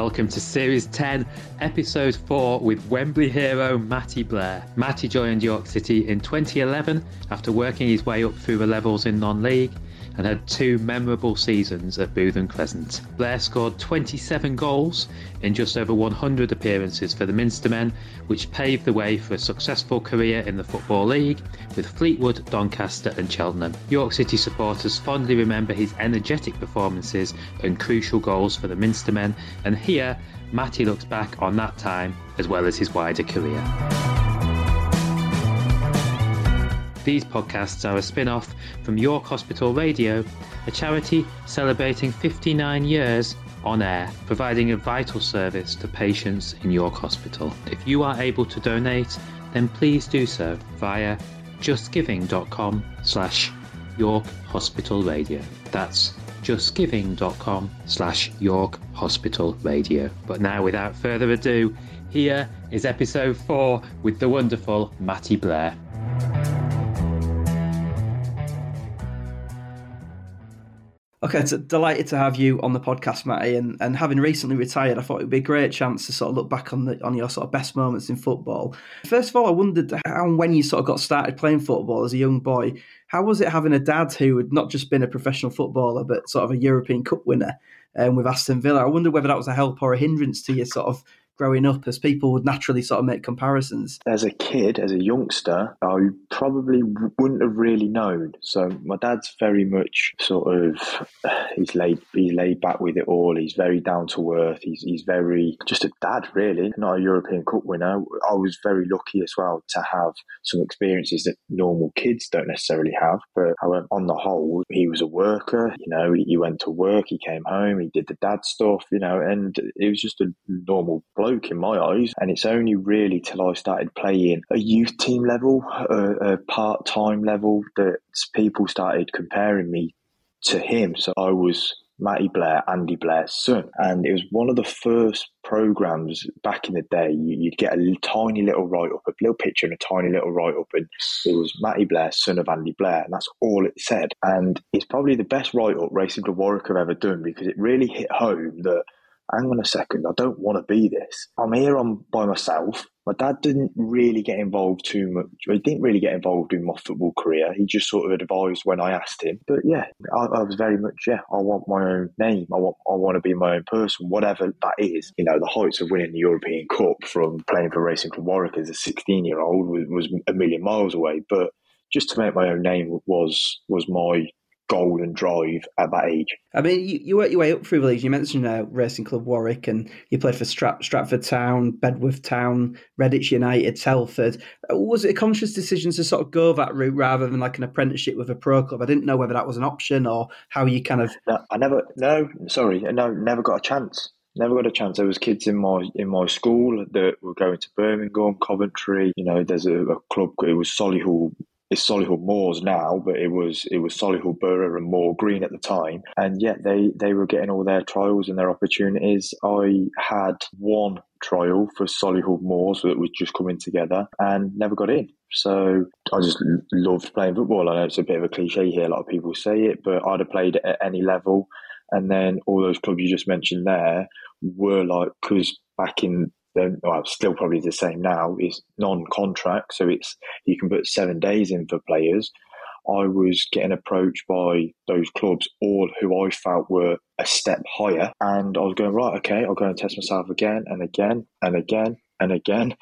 Welcome to Series 10, Episode 4 with Wembley hero Matty Blair. Matty joined York City in 2011 after working his way up through the levels in non league and had two memorable seasons at Bootham Crescent. Blair scored 27 goals in just over 100 appearances for the Minstermen, which paved the way for a successful career in the Football League with Fleetwood, Doncaster, and Cheltenham. York City supporters fondly remember his energetic performances and crucial goals for the Minstermen, and here Matty looks back on that time as well as his wider career. These podcasts are a spin off from York Hospital Radio, a charity celebrating 59 years on air, providing a vital service to patients in York Hospital. If you are able to donate, then please do so via justgiving.com slash York Hospital Radio. That's justgiving.com slash York Hospital Radio. But now, without further ado, here is episode 4 with the wonderful Matty Blair. Okay, it's delighted to have you on the podcast, Matty. And, and having recently retired, I thought it would be a great chance to sort of look back on the on your sort of best moments in football. First of all, I wondered how and when you sort of got started playing football as a young boy. How was it having a dad who had not just been a professional footballer, but sort of a European Cup winner um, with Aston Villa? I wonder whether that was a help or a hindrance to your sort of growing up as people would naturally sort of make comparisons? As a kid, as a youngster, I probably wouldn't have really known. So my dad's very much sort of he's laid he's laid back with it all. He's very down to earth. He's he's very just a dad really, not a European Cup winner. I was very lucky as well to have some experiences that normal kids don't necessarily have. But on the whole, he was a worker. You know, he, he went to work. He came home. He did the dad stuff. You know, and it was just a normal bloke in my eyes. And it's only really till I started playing a youth team level, a, a part time level, that people started comparing me to him. So I was Matty Blair, Andy Blair's son. And it was one of the first programs back in the day. You'd get a tiny little write up, a little picture and a tiny little write up, and it was Matty Blair, son of Andy Blair, and that's all it said. And it's probably the best write up Racing Club Warwick have ever done because it really hit home that hang on a second, I don't want to be this. I'm here on by myself. My dad didn't really get involved too much. He didn't really get involved in my football career. He just sort of advised when I asked him. But yeah, I, I, was very much yeah. I want my own name. I want I want to be my own person, whatever that is. You know, the heights of winning the European Cup from playing for Racing Club Warwick as a 16 year old was, was a million miles away. But just to make my own name was was my goal and drive at that age. I mean, you, you worked your way up through the leagues. You mentioned uh, Racing Club Warwick, and you played for Strat- Stratford Town, Bedworth Town, Redditch United, Telford. Was it a conscious decision to sort of go that route rather than like an apprenticeship with a pro club? I didn't know whether that was an option or how you kind of. No, I never. No, sorry, no, never got a chance. Never got a chance. There was kids in my in my school that were going to Birmingham, Coventry. You know, there's a, a club. It was Solihull it's Solihull Moors now, but it was it was Solihull Borough and Moor Green at the time, and yet they they were getting all their trials and their opportunities. I had one trial for Solihull Moors that was just coming together and never got in. So I just loved playing football. I know it's a bit of a cliche here, a lot of people say it, but I'd have played at any level. And then all those clubs you just mentioned there were like, because back in then well, still probably the same now, is non-contract. So it's you can put seven days in for players. I was getting approached by those clubs, all who I felt were a step higher, and I was going right. Okay, I'll go and test myself again and again and again and again,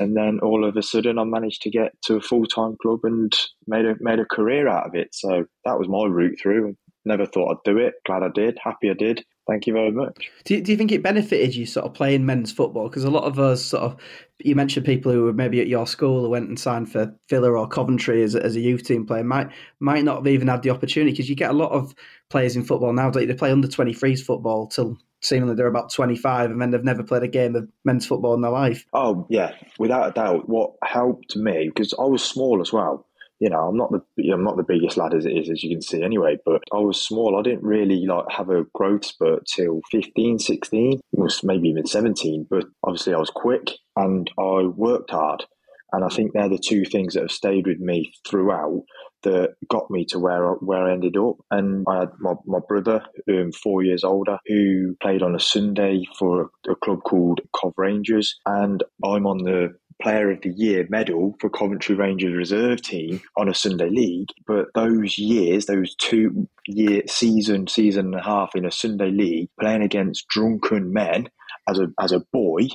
and then all of a sudden I managed to get to a full time club and made a made a career out of it. So that was my route through. Never thought I'd do it. Glad I did. Happy I did. Thank you very much. Do you, do you think it benefited you sort of playing men's football? Because a lot of us sort of, you mentioned people who were maybe at your school who went and signed for Villa or Coventry as, as a youth team player might might not have even had the opportunity because you get a lot of players in football now that they play under 23s football till seemingly they're about 25 and then they've never played a game of men's football in their life. Oh, yeah, without a doubt. What helped me, because I was small as well you know, I'm not the I'm not the biggest lad as it is, as you can see anyway, but I was small. I didn't really like have a growth spurt till 15, 16, was maybe even 17, but obviously I was quick and I worked hard. And I think they're the two things that have stayed with me throughout that got me to where I, where I ended up. And I had my, my brother, um, four years older, who played on a Sunday for a, a club called Cov Rangers. And I'm on the Player of the Year medal for Coventry Rangers reserve team on a Sunday league. But those years, those two year season, season and a half in a Sunday league, playing against drunken men as a as a boy,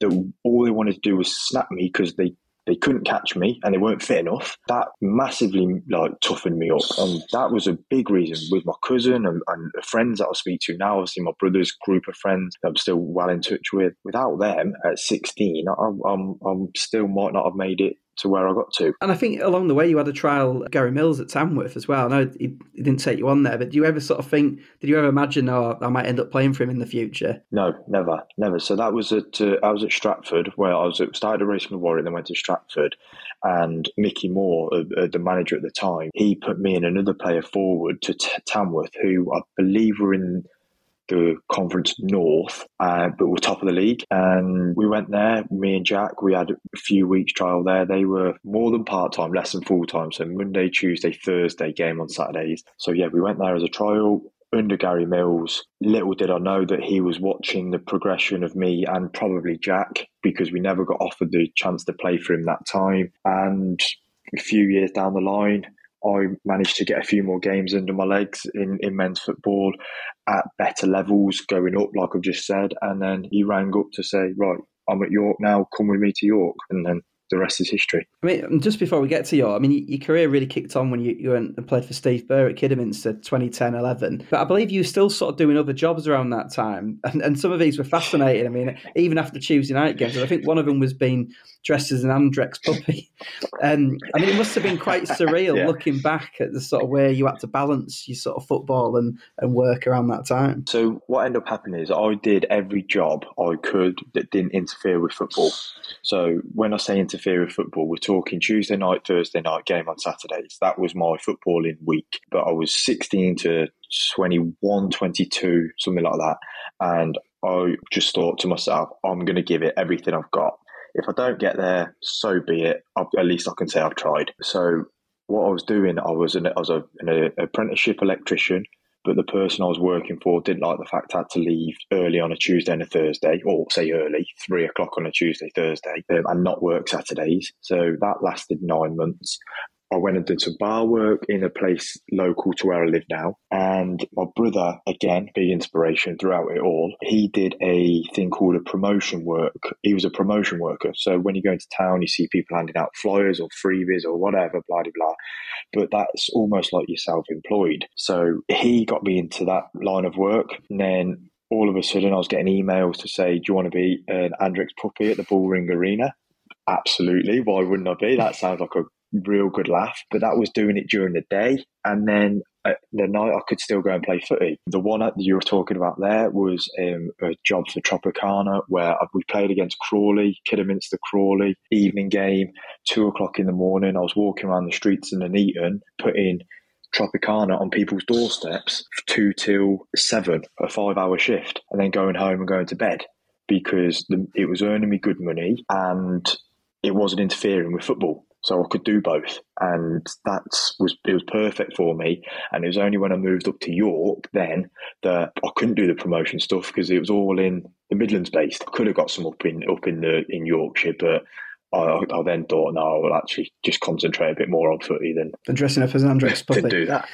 that all they wanted to do was snap me because they they couldn't catch me and they weren't fit enough. That massively like toughened me up, and that was a big reason with my cousin and, and friends that I speak to now. Obviously, my brother's group of friends that I'm still well in touch with. Without them at 16, I, I'm still might not have made it to where I got to. And I think along the way you had a trial Gary Mills at Tamworth as well. I know he, he, didn't take you on there, but do you ever sort of think, did you ever imagine, oh, I might end up playing for him in the future? No, never, never. So that was at uh, I was at Stratford where I was at, started a racing with Warwick, then went to Stratford, and Mickey Moore, uh, uh, the manager at the time, he put me and another player forward to t- Tamworth, who I believe were in the Conference North, uh, but we're top of the league. And we went there, me and Jack, we had a few weeks trial there. They were more than part time, less than full time. So Monday, Tuesday, Thursday, game on Saturdays. So yeah, we went there as a trial under Gary Mills. Little did I know that he was watching the progression of me and probably Jack because we never got offered the chance to play for him that time. And a few years down the line, I managed to get a few more games under my legs in, in men's football at better levels, going up, like I've just said. And then he rang up to say, Right, I'm at York now, come with me to York. And then the rest is history. I mean, just before we get to York, I mean, your career really kicked on when you, you went and played for Steve Burr at Kidderminster 2010 11. But I believe you were still sort of doing other jobs around that time. And, and some of these were fascinating. I mean, even after Tuesday night games, I think one of them was being dressed as an Andrex puppy. Um, I mean, it must have been quite surreal yeah. looking back at the sort of way you had to balance your sort of football and, and work around that time. So, what ended up happening is I did every job I could that didn't interfere with football. So, when I say interfere with football, we're talking Tuesday night, Thursday night, game on Saturdays. That was my footballing week. But I was 16 to 21, 22, something like that. And I just thought to myself, I'm going to give it everything I've got. If I don't get there, so be it. I've, at least I can say I've tried. So what I was doing, I was an, I was a, an apprenticeship electrician, but the person I was working for didn't like the fact I had to leave early on a Tuesday and a Thursday, or say early, three o'clock on a Tuesday, Thursday, um, and not work Saturdays. So that lasted nine months. I went and did some bar work in a place local to where I live now. And my brother, again, big inspiration throughout it all, he did a thing called a promotion work. He was a promotion worker. So when you go into town, you see people handing out flyers or freebies or whatever, blah, blah, blah. But that's almost like you're self employed. So he got me into that line of work. And then all of a sudden, I was getting emails to say, Do you want to be an Andrex puppy at the Bullring Arena? Absolutely. Why wouldn't I be? That sounds like a real good laugh. But that was doing it during the day. And then at the night, I could still go and play footy. The one that you were talking about there was um, a job for Tropicana where we played against Crawley, Kidderminster Crawley, evening game, two o'clock in the morning. I was walking around the streets in Nuneaton, putting Tropicana on people's doorsteps, two till seven, a five hour shift, and then going home and going to bed because the, it was earning me good money and it wasn't interfering with football so I could do both, and that was it was perfect for me. And it was only when I moved up to York then that I couldn't do the promotion stuff because it was all in the Midlands based. I could have got some up in up in the in Yorkshire, but I, I, then thought, no, I will actually just concentrate a bit more on footy than, than dressing up as an Andrex to do that.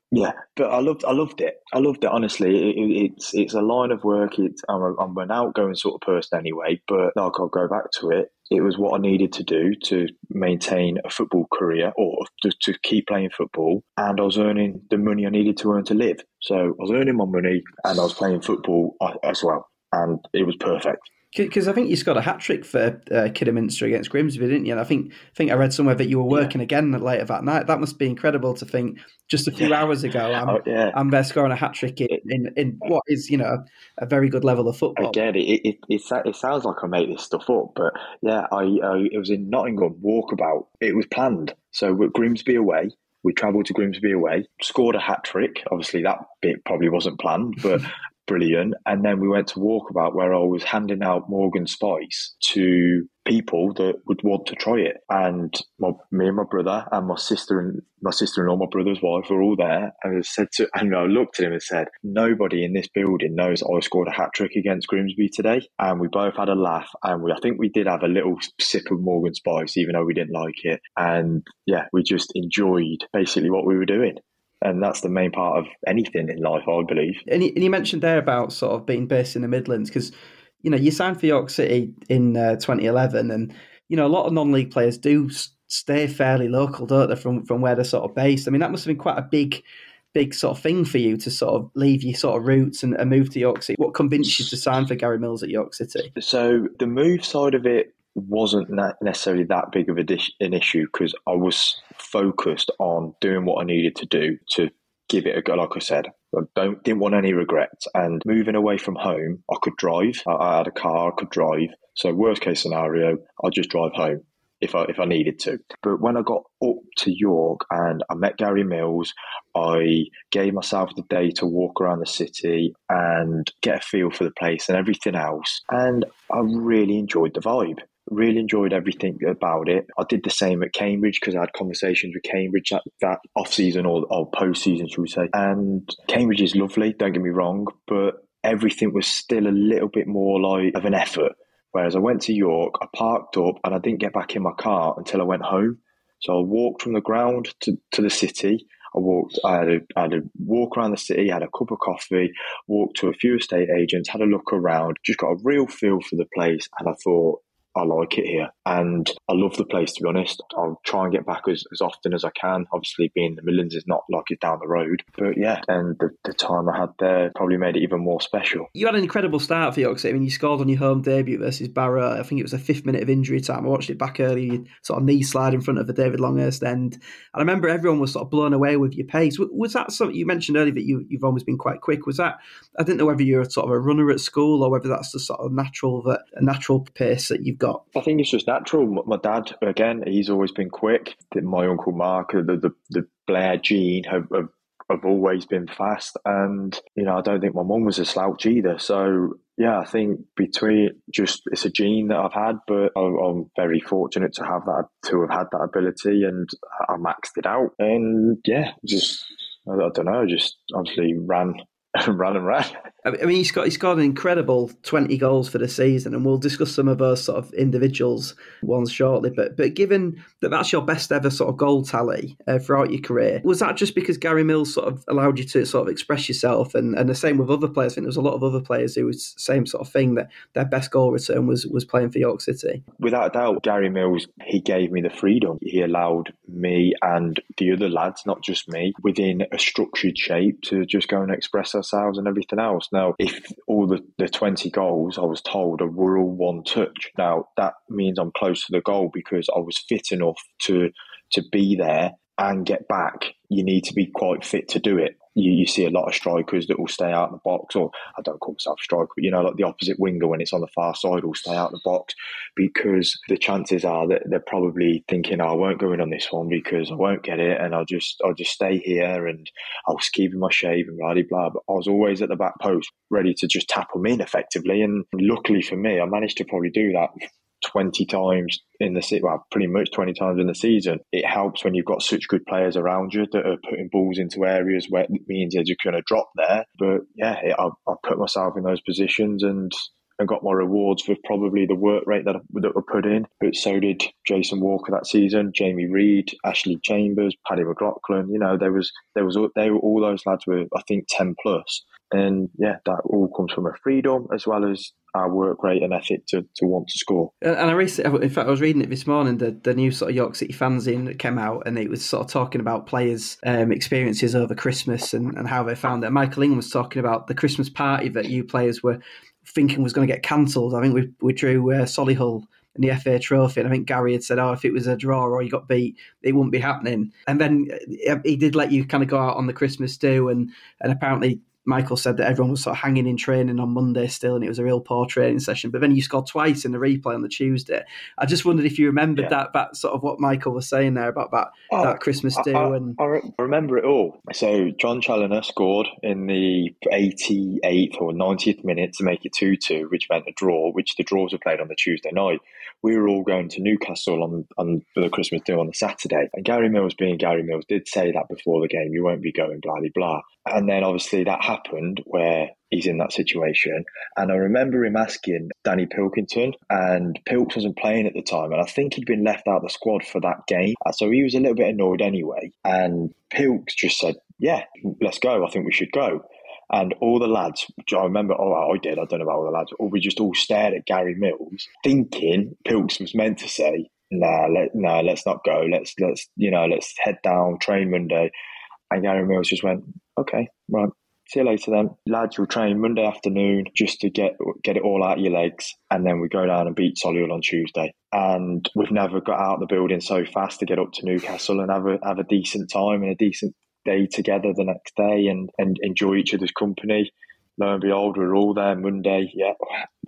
yeah, but I loved, I loved it. I loved it. Honestly, it, it, it's it's a line of work. It's I'm, a, I'm an outgoing sort of person anyway, but like I'll go back to it it was what I needed to do to maintain a football career or to, to, keep playing football. And I was earning the money I needed to earn to live. So I was earning my money and I was playing football as well. And it was perfect. Because I think you scored a hat trick for uh, Kidderminster against Grimsby, didn't you? And I think I think I read somewhere that you were working yeah. again later that night. That must be incredible to think. Just a few yeah. hours ago, I'm, oh, yeah. I'm there scoring a hat trick in, in, in, what is you know a very good level of football. Again, it it, it, it sounds like I made this stuff up, but yeah, I, I it was in Nottingham walkabout. It was planned. So with Grimsby away, we travelled to Grimsby away, scored a hat trick. Obviously, that bit probably wasn't planned, but brilliant. And then we went to Walkabout where I was handing out Morgan Spice to people that would want to try it. And my, me and my brother and my sister and my sister-in-law, my brother's wife were all there. And I said to, and I looked at him and said, nobody in this building knows I scored a hat trick against Grimsby today. And we both had a laugh. And we, I think we did have a little sip of Morgan Spice, even though we didn't like it. And yeah, we just enjoyed basically what we were doing and that's the main part of anything in life, I believe. And you, and you mentioned there about sort of being based in the Midlands because you know, you signed for York City in uh, 2011, and you know, a lot of non-league players do stay fairly local, don't they, from from where they're sort of based. I mean, that must have been quite a big, big sort of thing for you to sort of leave your sort of roots and, and move to York City. What convinced you to sign for Gary Mills at York City? So the move side of it wasn't necessarily that big of an issue because I was focused on doing what I needed to do to give it a go. Like I said, I don't didn't want any regrets. And moving away from home, I could drive. I, I had a car, I could drive. So worst case scenario, I'd just drive home if I if I needed to. But when I got up to York and I met Gary Mills, I gave myself the day to walk around the city and get a feel for the place and everything else. And I really enjoyed the vibe. Really enjoyed everything about it. I did the same at Cambridge because I had conversations with Cambridge that, that off season or, or post season, should we say. And Cambridge is lovely, don't get me wrong, but everything was still a little bit more like of an effort. Whereas I went to York, I parked up and I didn't get back in my car until I went home. So I walked from the ground to, to the city. I walked, I had, a, I had a walk around the city, had a cup of coffee, walked to a few estate agents, had a look around, just got a real feel for the place. And I thought, I like it here. And I love the place, to be honest. I'll try and get back as, as often as I can. Obviously, being in the Midlands is not like it's down the road. But yeah, and the, the time I had there probably made it even more special. You had an incredible start for York City. I mean, you scored on your home debut versus Barrow. I think it was a fifth minute of injury time. I watched it back early, sort of knee slide in front of the David Longhurst end. And I remember everyone was sort of blown away with your pace. Was that something you mentioned earlier that you, you've always been quite quick? Was that, I didn't know whether you're sort of a runner at school or whether that's the sort of natural, that, natural pace that you've got? I think it's just natural. My dad, again, he's always been quick. My uncle Mark, uh, the the, the Blair gene have, have have always been fast, and you know I don't think my mum was a slouch either. So yeah, I think between just it's a gene that I've had, but I'm, very fortunate to have that to have had that ability, and I maxed it out. And yeah, just I, I don't know, just obviously ran run and run. I mean, he's got he's got an incredible twenty goals for the season, and we'll discuss some of those sort of individuals ones shortly. But but given that that's your best ever sort of goal tally uh, throughout your career, was that just because Gary Mills sort of allowed you to sort of express yourself, and, and the same with other players? I think there was a lot of other players who was same sort of thing that their best goal return was was playing for York City. Without a doubt, Gary Mills he gave me the freedom. He allowed me and the other lads, not just me, within a structured shape to just go and express ourselves and everything else. Now, if all the, the 20 goals I was told were all one touch, now that means I'm close to the goal because I was fit enough to to be there and get back. You need to be quite fit to do it you, you see a lot of strikers that will stay out in the box, or I don't call myself a striker, but you know, like the opposite winger when it's on the far side will stay out in the box because the chances are that they're probably thinking, oh, I won't go in on this one because I won't get it, and I'll just I'll just stay here and I was keeping my shape and blah blah. But I was always at the back post, ready to just tap them in effectively, and luckily for me, I managed to probably do that 20 times in the season, well, pretty much 20 times in the season. It helps when you've got such good players around you that are putting balls into areas where it means you're going to drop there. But yeah, I, I put myself in those positions and and got my rewards for probably the work rate that that were put in. But so did Jason Walker that season, Jamie Reed, Ashley Chambers, Paddy McLaughlin. You know, there was there was they were all those lads were I think ten plus, and yeah, that all comes from a freedom as well as our work rate and ethic to, to want to score. And I recently, in fact, I was reading it this morning. The, the new sort of York City fanzine that came out, and it was sort of talking about players' um, experiences over Christmas and, and how they found it. Michael Ingham was talking about the Christmas party that you players were thinking was going to get cancelled. I think we, we drew uh, Solihull in the FA Trophy, and I think Gary had said, "Oh, if it was a draw or you got beat, it wouldn't be happening." And then uh, he did let you kind of go out on the Christmas do, and and apparently Michael said that everyone was sort of hanging in training on Monday still, and it was a real poor training session. But then you scored twice in the replay on the Tuesday. I just wondered if you remembered yeah. that that sort of what Michael was saying there about that oh, that Christmas do. I, and I, I remember it all. So John Challinor scored in the 88th or 90th minute to make it two two, which meant a draw. Which the draws were played on the Tuesday night. We were all going to Newcastle on on for the Christmas do on the Saturday, and Gary Mills, being Gary Mills, did say that before the game, you won't be going blah blah blah. And then obviously that happened where he's in that situation. And I remember him asking Danny Pilkington, and Pilks wasn't playing at the time. And I think he'd been left out of the squad for that game. Uh, so he was a little bit annoyed anyway. And Pilks just said, Yeah, let's go. I think we should go. And all the lads, I remember, oh, I did, I don't know about all the lads, or we just all stared at Gary Mills, thinking Pilks was meant to say, nah, let, nah, let's not go. Let's, let's, you know, let's head down, train Monday. And Gary Mills just went, okay, right. See you later then. Lads, we'll train Monday afternoon just to get get it all out of your legs. And then we go down and beat Solihull on Tuesday. And we've never got out of the building so fast to get up to Newcastle and have a, have a decent time and a decent day together the next day and, and enjoy each other's company. Lo and behold, we're all there Monday, yeah,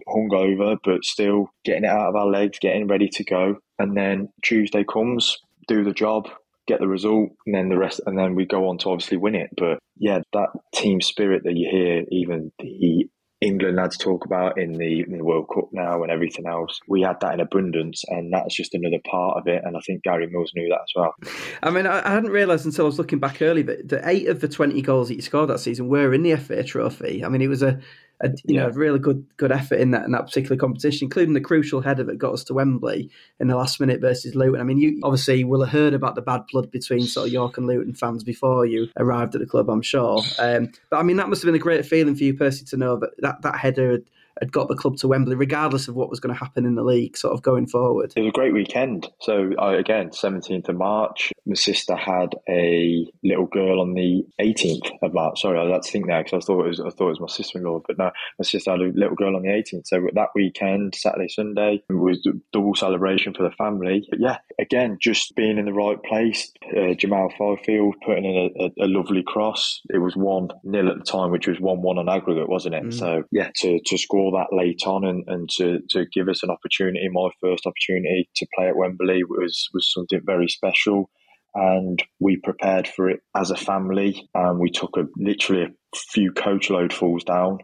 hungover, but still getting it out of our legs, getting ready to go. And then Tuesday comes, do the job, get the result, and then the rest, and then we go on to obviously win it. But yeah, that team spirit that you hear, even the England lads talk about in the, in the, World Cup now and everything else. We had that in abundance, and that's just another part of it. And I think Gary Mills knew that as well. I mean, I, hadn't realised until I was looking back early that the eight of the 20 goals that he scored that season were in the FA Trophy. I mean, it was a a you know a really good good effort in that in that particular competition, including the crucial header that got us to Wembley in the last minute versus Luton. I mean, you obviously will have heard about the bad blood between sort of York and Luton fans before you arrived at the club, I'm sure. Um, but I mean, that must have been a great feeling for you, Percy, to know that that, that header had had got the club to Wembley, regardless of what was going to happen in the league, sort of going forward. It was a great weekend. So again, 17th of March, my sister had a little girl on the 18th of March. Sorry, I had to think there because I thought it was I thought it was my sister-in-law, but no, my sister had a little girl on the 18th. So that weekend, Saturday, Sunday, it was a double celebration for the family. But yeah, again, just being in the right place. Uh, Jamal Fyfield putting in a, a, a, lovely cross. It was one nil at the time, which was one one on aggregate, wasn't it? Mm. So yeah, to to score that late on and, and to, to give us an opportunity, my first opportunity to play at Wembley was, was something very special. And we prepared for it as a family. And we took a literally a few coach falls down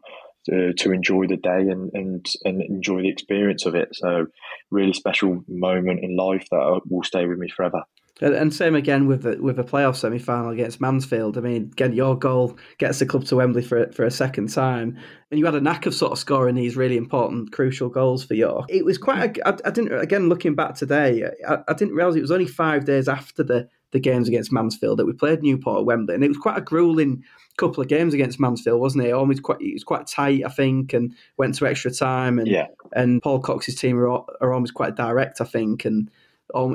to, to enjoy the day and, and, and enjoy the experience of it. So, really special moment in life that will stay with me forever. And same again with the, with a playoff semi final against Mansfield. I mean, again, your goal gets the club to Wembley for for a second time, and you had a knack of sort of scoring these really important, crucial goals for York. It was quite. A, I, I didn't again looking back today. I, I didn't realize it was only five days after the the games against Mansfield that we played Newport at Wembley, and it was quite a grueling couple of games against Mansfield, wasn't it? Almost quite, it was quite tight, I think, and went to extra time. And yeah. and Paul Cox's team are, are almost quite direct, I think, and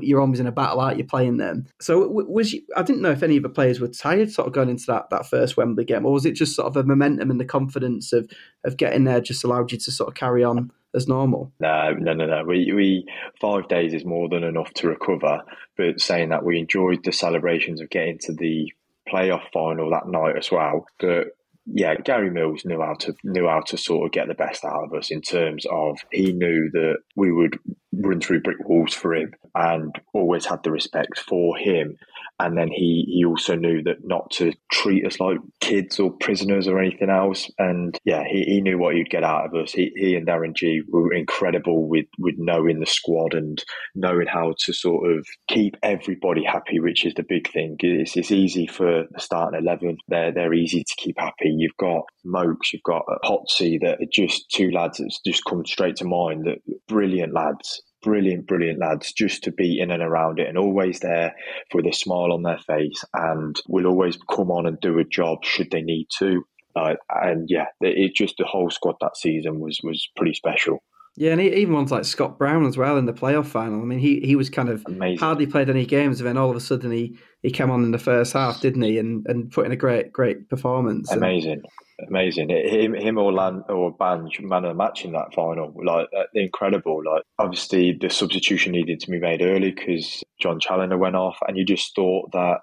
you're always in a battle out, you're playing them. So was you, I didn't know if any of the players were tired sort of going into that, that first Wembley game, or was it just sort of a momentum and the confidence of, of getting there just allowed you to sort of carry on as normal? No, no, no, no. We, we five days is more than enough to recover. But saying that, we enjoyed the celebrations of getting to the playoff final that night as well. But yeah, Gary Mills knew how to knew how to sort of get the best out of us in terms of he knew that we would run through brick walls for him and always had the respect for him and then he, he also knew that not to treat us like kids or prisoners or anything else. And yeah, he, he knew what he'd get out of us. He, he and Darren G were incredible with, with knowing the squad and knowing how to sort of keep everybody happy, which is the big thing. It's, it's easy for the starting 11. They're, they're easy to keep happy. You've got Mokes, you've got Potsy that are just two lads that's just come straight to mind that brilliant lads brilliant, brilliant lads just to be in and around it and always there with a smile on their face and will always come on and do a job should they need to. Uh, and yeah, it just the whole squad that season was was pretty special. Yeah, and even ones like Scott Brown as well in the playoff final. I mean, he, he was kind of Amazing. hardly played any games, and then all of a sudden he, he came on in the first half, didn't he? And and put in a great great performance. Amazing. And, amazing. Him, him or Lan or Banj, man of the match in that final, like uh, incredible. Like obviously the substitution needed to be made early because John Challinor went off, and you just thought that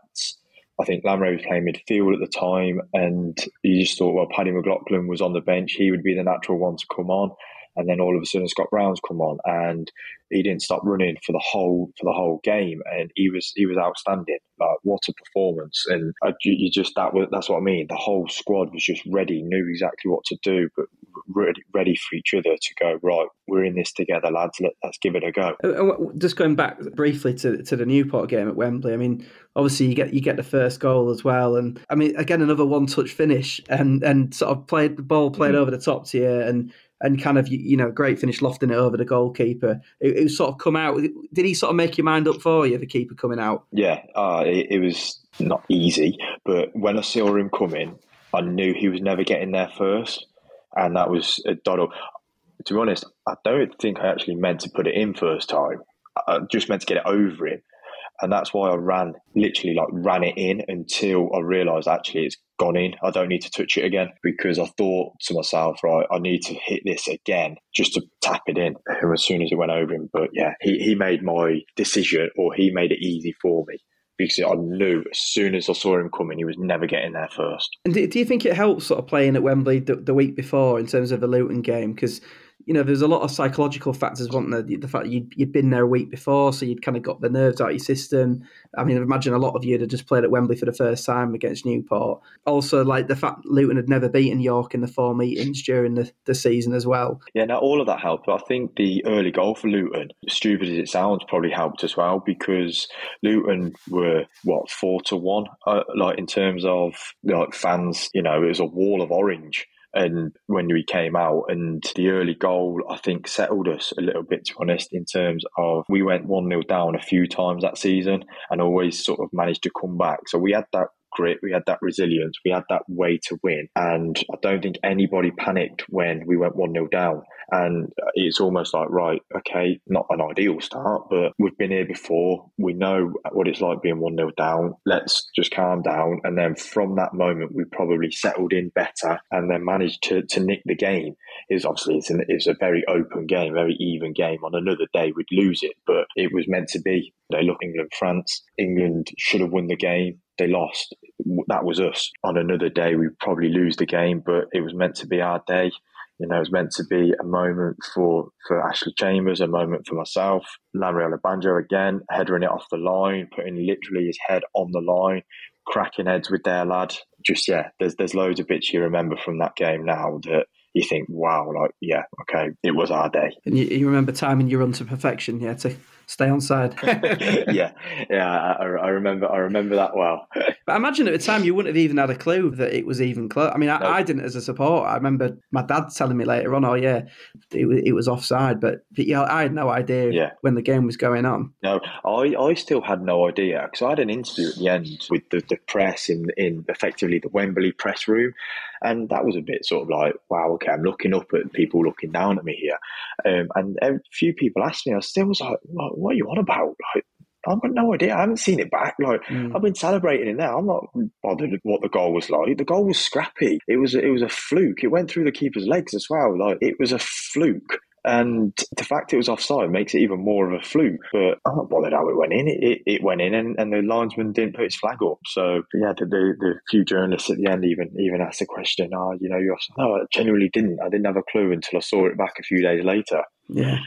I think Lanre was playing midfield at the time, and you just thought, well, Paddy McLaughlin was on the bench; he would be the natural one to come on. And then all of a sudden, Scott Brown's come on, and he didn't stop running for the whole for the whole game, and he was he was outstanding. Like what a performance! And I, you just that was that's what I mean. The whole squad was just ready, knew exactly what to do, but ready, ready for each other to go. Right, we're in this together, lads. Let, us give it a go. Just going back briefly to to the Newport game at Wembley. I mean, obviously you get you get the first goal as well, and I mean again another one touch finish, and and sort of played the ball played mm-hmm. over the top to you, and and kind of you know great finish lofting it over the goalkeeper. It, it, was sort of come out. Did he sort of make your mind up for you, the keeper coming out? Yeah, uh, it, it, was not easy, but when I saw him coming, I knew he was never getting there first, and that was a Doddle. To be honest, I don't think I actually meant to put it in first time. I just meant to get it over him and that's why I ran literally like ran it in until I realised actually it's gone in. I don't need to touch it again because I thought to myself, right, I need to hit this again just to tap it in. And as soon as it went over him, but yeah, he he made my decision or he made it easy for me because I knew as soon as I saw him coming, he was never getting there first. And do, do you think it helps sort of playing at Wembley the, the week before in terms of the Luton game? Because you know, there's a lot of psychological factors, wasn't there? The, fact you'd, you'd been there a week before, so you'd kind of got the nerves out of your system. I mean, I imagine a lot of you had just played at Wembley for the first time against Newport. Also, like the fact Luton had never beaten York in the four meetings during the, the season as well. Yeah, now all of that helped. But I think the early goal for Luton, stupid as it sounds, probably helped as well because Luton were, what, four to one? Uh, like in terms of like fans, you know, it was a wall of orange and when we came out and the early goal I think settled us a little bit to be honest in terms of we went 1-0 down a few times that season and always sort of managed to come back. So we had that grit, we had that resilience, we had that way to win. And I don't think anybody panicked when we went 1 0 down. And it's almost like, right, okay, not an ideal start, but we've been here before. We know what it's like being 1 0 down. Let's just calm down. And then from that moment, we probably settled in better and then managed to, to nick the game. Was obviously it's, an, it's a very open game, very even game. On another day, we'd lose it, but it was meant to be. They look England, France. England should have won the game they lost. That was us. On another day, we'd probably lose the game, but it was meant to be our day. You know, it was meant to be a moment for, for Ashley Chambers, a moment for myself. Lanre Oyebanjo again, headering it off the line, putting literally his head on the line, cracking heads with their lad. Just, yeah, there's, there's loads of bits you remember from that game now that you think, wow, like, yeah, okay, it was our day. And you, you remember timing your run to perfection, yeah, to stay on side. yeah, yeah, I, I, remember. I remember that well. but I imagine at the time you wouldn't have even had a clue that it was even close. I mean, I, I, didn't as a supporter. I remember my dad telling me later on, "Oh yeah, it, it was offside," but, but yeah, I had no idea yeah. when the game was going on. No, I, I still had no idea because I had an interview at the end with the, the press in in effectively the Wembley press room, and that was a bit sort of like, wow, okay, I'm looking up at people looking down at me here. Um, and a few people asked me, I still was like, what are you on about? Like, I've got no idea. I haven't seen it back. Like mm. I've been celebrating it now. I'm not bothered what the goal was like. The goal was scrappy. It was it was a fluke. It went through the keeper's legs as well. Like it was a fluke. And the fact it was offside makes it even more of a fluke. But I'm not bothered how it went in. It, it, it went in, and, and the linesman didn't put his flag up. So yeah, the, the, the few journalists at the end even even asked the question, "Oh, you know, you're no, I genuinely didn't. I didn't have a clue until I saw it back a few days later." Yeah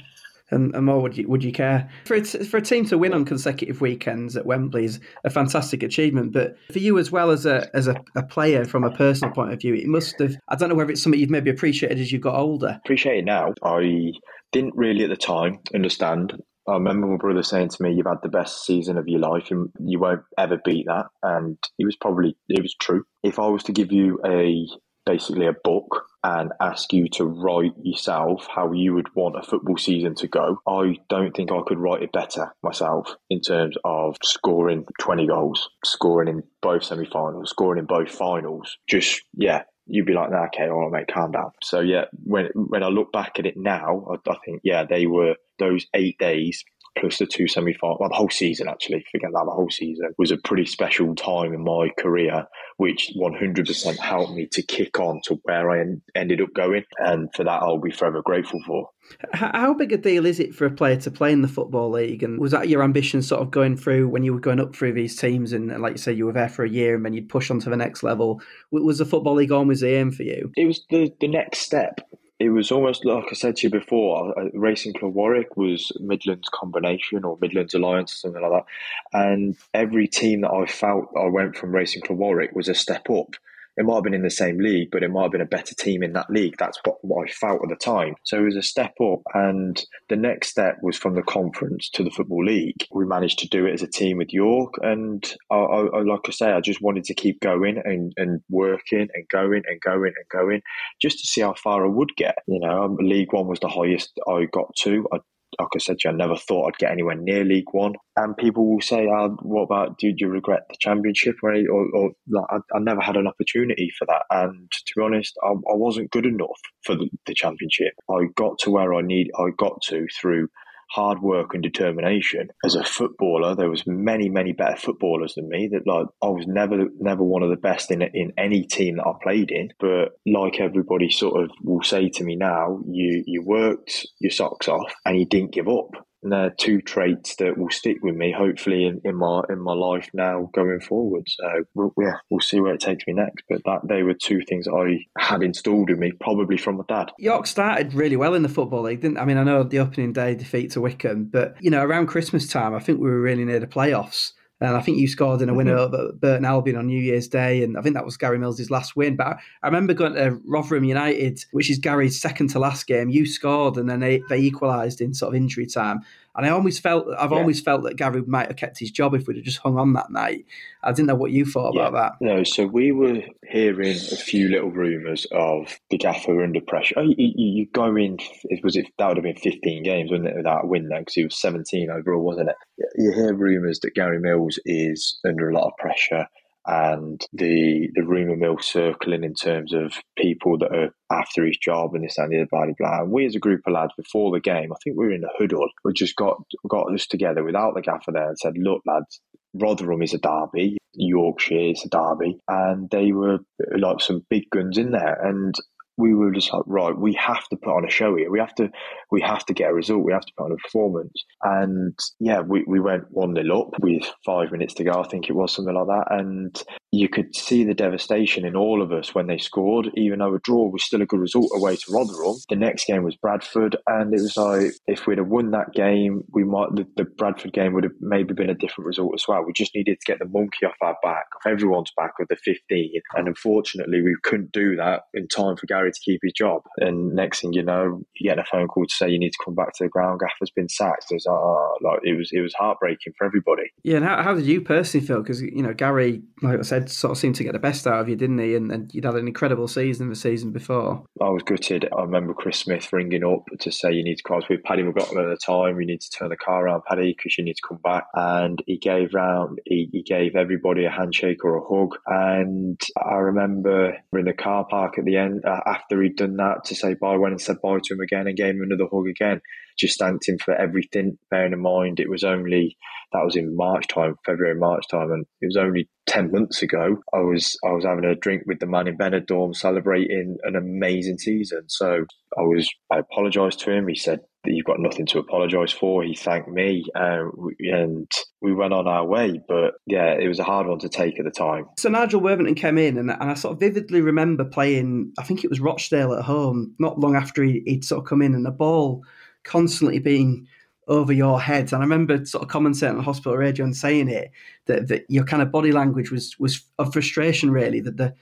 and, and more would you would you care for a, for a team to win on consecutive weekends at Wembley is a fantastic achievement. But for you as well as a as a, a, player from a personal point of view, it must have. I don't know whether it's something you've maybe appreciated as you got older. Appreciate it now. I didn't really at the time understand. I remember my brother saying to me, "You've had the best season of your life, and you won't ever beat that." And it was probably it was true. If I was to give you a basically a book and ask you to write yourself how you would want a football season to go, I don't think I could write it better myself in terms of scoring 20 goals, scoring in both semi finals, scoring in both finals. Just, yeah, you'd be like, nah, okay, all right, mate, calm down. So yeah, when when I look back at it now, I, I think yeah, they were those eight days plus the two semi finals, well, the whole season actually, forget that, the whole season was a pretty special time in my career which 100% helped me to kick on to where I ended up going. And for that, I'll be forever grateful for. How big a deal is it for a player to play in the Football League? And was that your ambition sort of going through when you were going up through these teams? And like you say, you were there for a year and then you'd push on to the next level. Was the Football League always the aim for you? It was the, the next step it was almost like I said to you before. Uh, Racing Club Warwick was Midlands combination or Midlands Alliance or something like that, and every team that I felt I went from Racing Club Warwick was a step up it might have been in the same league, but it might have been a better team in that league. That's what, what I felt at the time. So it was a step up. And the next step was from the conference to the Football League. We managed to do it as a team with York. And I, I, like I say, I just wanted to keep going and, and working and going and going and going just to see how far I would get. You know, um, League One was the highest I got to. I like I said, I never thought I'd get anywhere near League One. And people will say, oh, "What about? Do you regret the Championship?" Or, or, or like, I, I, never had an opportunity for that. And to be honest, I, I wasn't good enough for the, the Championship. I got to where I need. I got to through hard work and determination. As a footballer, there was many, many better footballers than me. That like I was never, never one of the best in in any team that I played in. But like everybody sort of will say to me now, you you worked your socks off and you didn't give up. They're two traits that will stick with me, hopefully, in, in my in my life now going forward. So we'll, yeah, we'll see where it takes me next. But that they were two things I had installed in me, probably from my dad. York started really well in the football league, didn't? I mean, I know the opening day defeat to Wycombe, but you know, around Christmas time, I think we were really near the playoffs. And I think you scored in a winner mm-hmm. over Burton Albion on New Year's Day, and I think that was Gary Mills' last win. But I remember going to Rotherham United, which is Gary's second to last game. You scored, and then they, they equalised in sort of injury time. And I always felt I've yeah. always felt that Gary might have kept his job if we'd have just hung on that night. I didn't know what you thought yeah. about that. No, so we were hearing a few little rumours of the gaffer under pressure. Oh, you, you, go in, was it that would have been 15 games, wouldn't it, without a win then? Because he was 17 overall, wasn't it? You hear rumours that Gary Mills is under a lot of pressure and the the rumour mill circling in terms of people that are after his job and this and the other blah blah blah. And we as a group of lads before the game, I think we were in a huddle, we just got got us together without the gaffer there and said, Look, lads, Rotherham is a derby, Yorkshire is a derby, and they were like some big guns in there. And we were just like, right, we have to put on a show here. We have to, we have to get a result. We have to put on a performance. And yeah, we, we went one nil up with five minutes to go. I think it was something like that. And you could see the devastation in all of us when they scored, even though a draw was still a good result away to Rotherham. The next game was Bradford. And it was like, if we'd have won that game, we might, the, the Bradford game would have maybe been a different result as well. We just needed to get the monkey off our back, off everyone's back of the 15. And unfortunately, we couldn't do that in time for Gary to keep his job. And next thing you know, you get a phone call to say you need to come back to the ground. Gaffer's been sacked. It was, uh, like, it was it was heartbreaking for everybody. Yeah, and how, how did you personally feel? Because you know Gary, like I said, sort of seemed to get the best out of you, didn't he? And, and you'd had an incredible season the season before. I was gutted. I remember Chris Smith ringing up to say you need to cross with Paddy McLaughlin at the time. You need to turn the car around, Paddy, because you need to come back. And he gave round. He, he gave everybody a handshake or a hug. And I remember we're in the car park at the end uh, after he'd done that to say bye, went and said bye to him again and gave him another hug again. Just thanked him for everything. Bearing in mind, it was only that was in March time, February, March time, and it was only ten months ago. I was I was having a drink with the man in Benidorm, celebrating an amazing season. So I was I apologised to him. He said you've got nothing to apologise for. He thanked me, uh, and we went on our way. But yeah, it was a hard one to take at the time. So Nigel Worthington came in, and, and I sort of vividly remember playing. I think it was Rochdale at home, not long after he, would sort of come in, and the ball constantly being over your head. And I remember sort of commenting on the hospital radio and saying it that, that your kind of body language was was of frustration, really. That the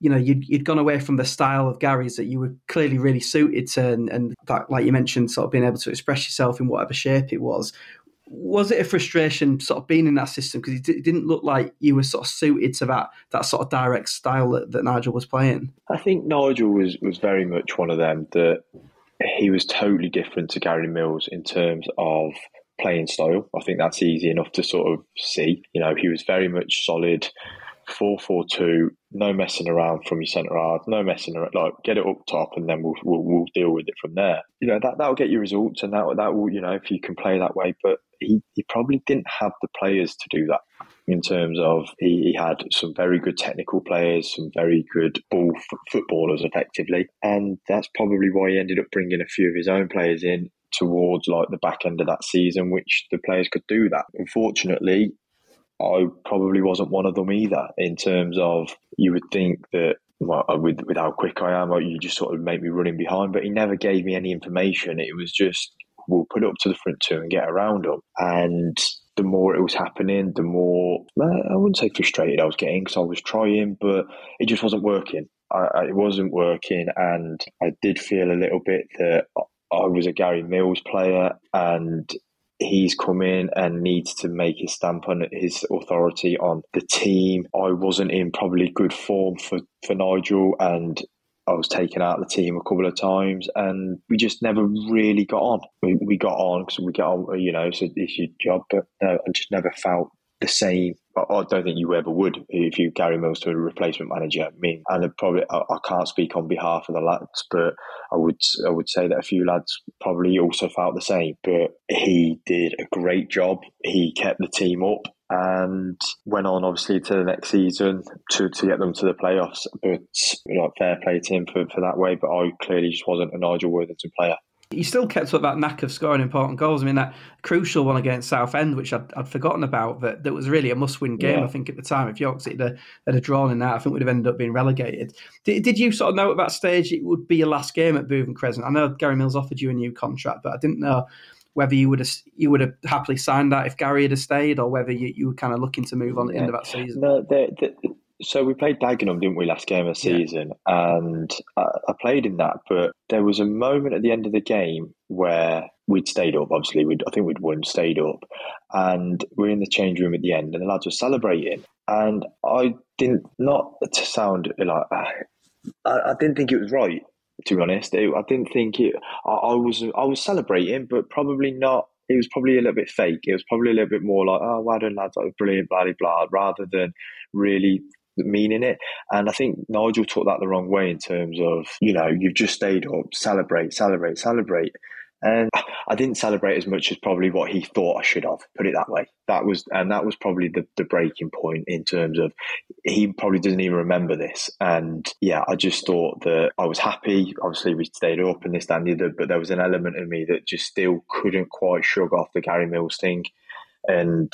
you know you'd, you'd gone away from the style of Gary's that you were clearly really suited to, and, and that, like you mentioned, sort of being able to express yourself in whatever shape it was. Was it a frustration, sort of being in that system because it didn't look like you were sort of suited to that that sort of direct style that, that Nigel was playing? I think Nigel was was very much one of them that he was totally different to Gary Mills in terms of playing style. I think that's easy enough to sort of see. You know, he was very much solid. 4 4 2, no messing around from your centre half, no messing around, like get it up top and then we'll, we'll, we'll deal with it from there. You know, that, that'll get you results and that, that will, you know, if you can play that way. But he, he probably didn't have the players to do that. in terms of he, he had some very good technical players, some very good ball f- footballers, effectively, and that's probably why he ended up bringing a few of his own players in towards like the back end of that season, which the players could do that. Unfortunately, I probably wasn't one of them either. In terms of you would think that well, uh, with with how quick I am, uh, you just sort of make me running behind. But he never gave me any information. It was just we'll put it up to the front two and get around them. And the more it was happening, the more uh, I wouldn't say frustrated I was getting because I was trying, but it just wasn't working. I, I, it wasn't working, and I did feel a little bit that I was a Gary Mills player, and he's come in and needs to make his stamp on his authority on the team. I wasn't in probably good form for, for Nigel and I was taken out of the team a couple of times and we just never really got on. We, we got on because we got on, you know, so it's your job, but no, I just never felt the same. I don't think you ever would if you Gary Mills to a replacement manager. I mean, and probably I, can't speak on behalf of the lads, but I would I would say that a few lads probably also felt the same. But he did a great job. He kept the team up and went on obviously to the next season to, to get them to the playoffs. But you know, fair play to him for, for that way. But I clearly just wasn't a Nigel Worthington player. He still kept up that knack of scoring important goals. I mean, that crucial one against Southend, which I'd, I'd forgotten about, that, that was really a must win game, yeah. I think, at the time. If York City had, had drawn in that, I think we'd have ended up being relegated. Did, did you sort of know at that stage it would be your last game at Bootham Crescent? I know Gary Mills offered you a new contract, but I didn't know whether you would have you would have happily signed that if Gary had stayed, or whether you, you were kind of looking to move on at the end of that season. No, the, the, so we played Dagenham, didn't we, last game of the season? Yeah. And I, I, played in that, but there was a moment at the end of the game where we'd stayed up. Obviously, we'd, I think we'd won, stayed up, and we're in the change room at the end, and the lads were celebrating, and I didn't not to sound like I, I didn't think it was right. To be honest, I didn't think it. I, I was I was celebrating, but probably not it was probably a little bit fake. It was probably a little bit more like, oh, well done, lads, was brilliant, blah, blah, blah, rather than really meaning it. And I think Nigel took that the wrong way in terms of, you know, you've just stayed up, celebrate, celebrate, celebrate. And I didn't celebrate as much as probably what he thought I should have, put it that way. That was, and that was probably the, the breaking point in terms of he probably doesn't even remember this. And yeah, I just thought that I was happy. Obviously, we stayed up and this, that, and the other, but there was an element of me that just still couldn't quite shrug off the Gary Mills thing and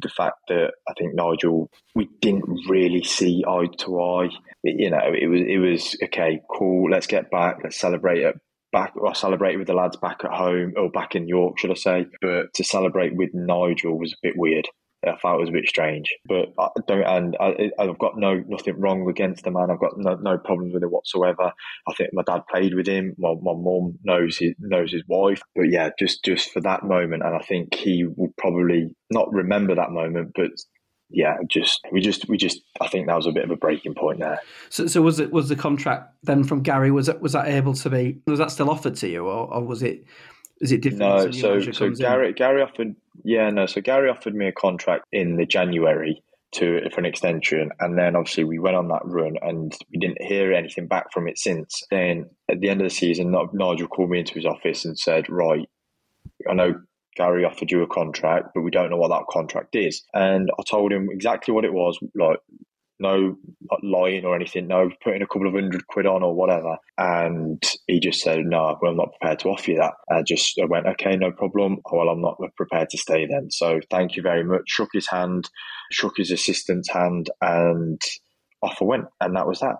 the fact that I think Nigel, we didn't really see eye to eye. You know, it was it was okay, cool. Let's get back. Let's celebrate it back. I celebrated with the lads back at home or back in York, should I say? But to celebrate with Nigel was a bit weird. I thought it was a bit strange, but I don't, and I, have got no nothing wrong against the man. I've got no, no problems with it whatsoever. I think my dad played with him. My my mum knows his knows his wife, but yeah, just just for that moment, and I think he will probably not remember that moment, but yeah, just we just we just I think that was a bit of a breaking point there. So, so was it was the contract then from Gary? Was it was that able to be? Was that still offered to you, or, or was it? Is it different? No, so so Gary in? Gary offered yeah no so Gary offered me a contract in the January to for an extension, and then obviously we went on that run, and we didn't hear anything back from it since. Then at the end of the season, Nigel called me into his office and said, "Right, I know Gary offered you a contract, but we don't know what that contract is." And I told him exactly what it was, like no lying or anything, no putting a couple of hundred quid on or whatever. And he just said, no, well, I'm not prepared to offer you that. I just I went, okay, no problem. Well, I'm not prepared to stay then. So thank you very much. Shook his hand, shook his assistant's hand, and off I went. And that was that.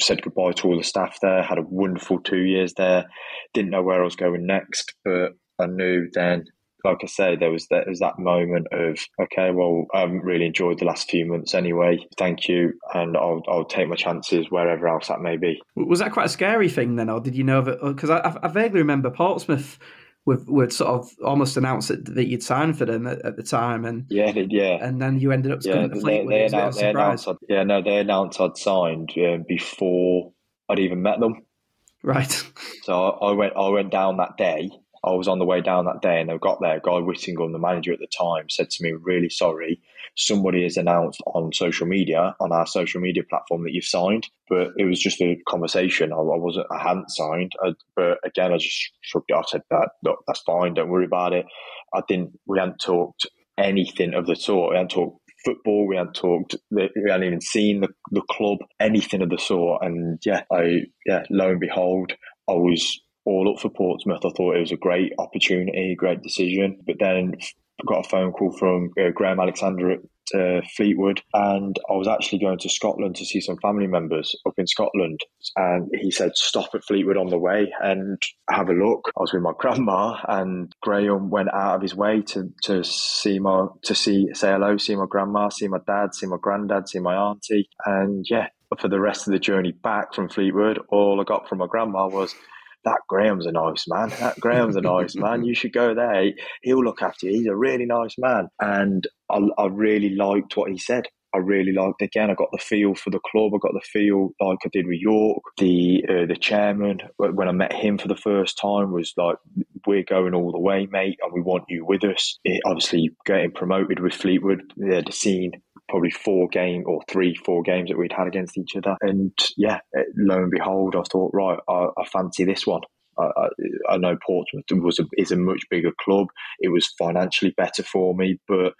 Said goodbye to all the staff there, had a wonderful two years there. Didn't know where I was going next, but I knew then like I say, there was that, was that moment of okay, well, I have really enjoyed the last few months anyway. Thank you, and I'll I'll take my chances wherever else that may be. Was that quite a scary thing then, or did you know that? Because I, I vaguely remember Portsmouth would, would sort of almost announce that, that you'd signed for them at, at, the time, and yeah, yeah, and then you ended up yeah, they, they, announced, they announced, yeah, no, they announced I'd signed uh, before I'd even met them. Right. So I, I went I went down that day I was on the way down that day and I got there. Guy Whittingham, the manager at the time, said to me, Really sorry, somebody has announced on social media, on our social media platform, that you've signed. But it was just a conversation. I, I wasn't, I hadn't signed. I, but again, I just shrugged it off, said, that, Look, that's fine, don't worry about it. I didn't, we hadn't talked anything of the sort. We hadn't talked football. We hadn't talked. We hadn't even seen the, the club, anything of the sort. And yeah, I yeah, lo and behold, I was all up for Portsmouth. I thought it was a great opportunity, great decision. But then got a phone call from uh, Graham Alexander at uh, Fleetwood, and I was actually going to Scotland to see some family members up in Scotland. And he said, "Stop at Fleetwood on the way and have a look." I was with my grandma, and Graham went out of his way to to see my to see say hello, see my grandma, see my dad, see my granddad, see my auntie, and yeah. But For the rest of the journey back from Fleetwood, all I got from my grandma was, that Graham's a nice man. That Graham's a nice man. You should go there. He'll look after you. He's a really nice man. And I, I really liked what he said. I really liked again. I got the feel for the club. I got the feel like I did with York. The uh, the chairman when I met him for the first time was like, "We're going all the way, mate, and we want you with us." It, obviously, getting promoted with Fleetwood, the scene probably four game or three, four games that we'd had against each other. And yeah, lo and behold, I thought, right, I, I fancy this one. I, I, know Portsmouth was a, is a much bigger club. It was financially better for me, but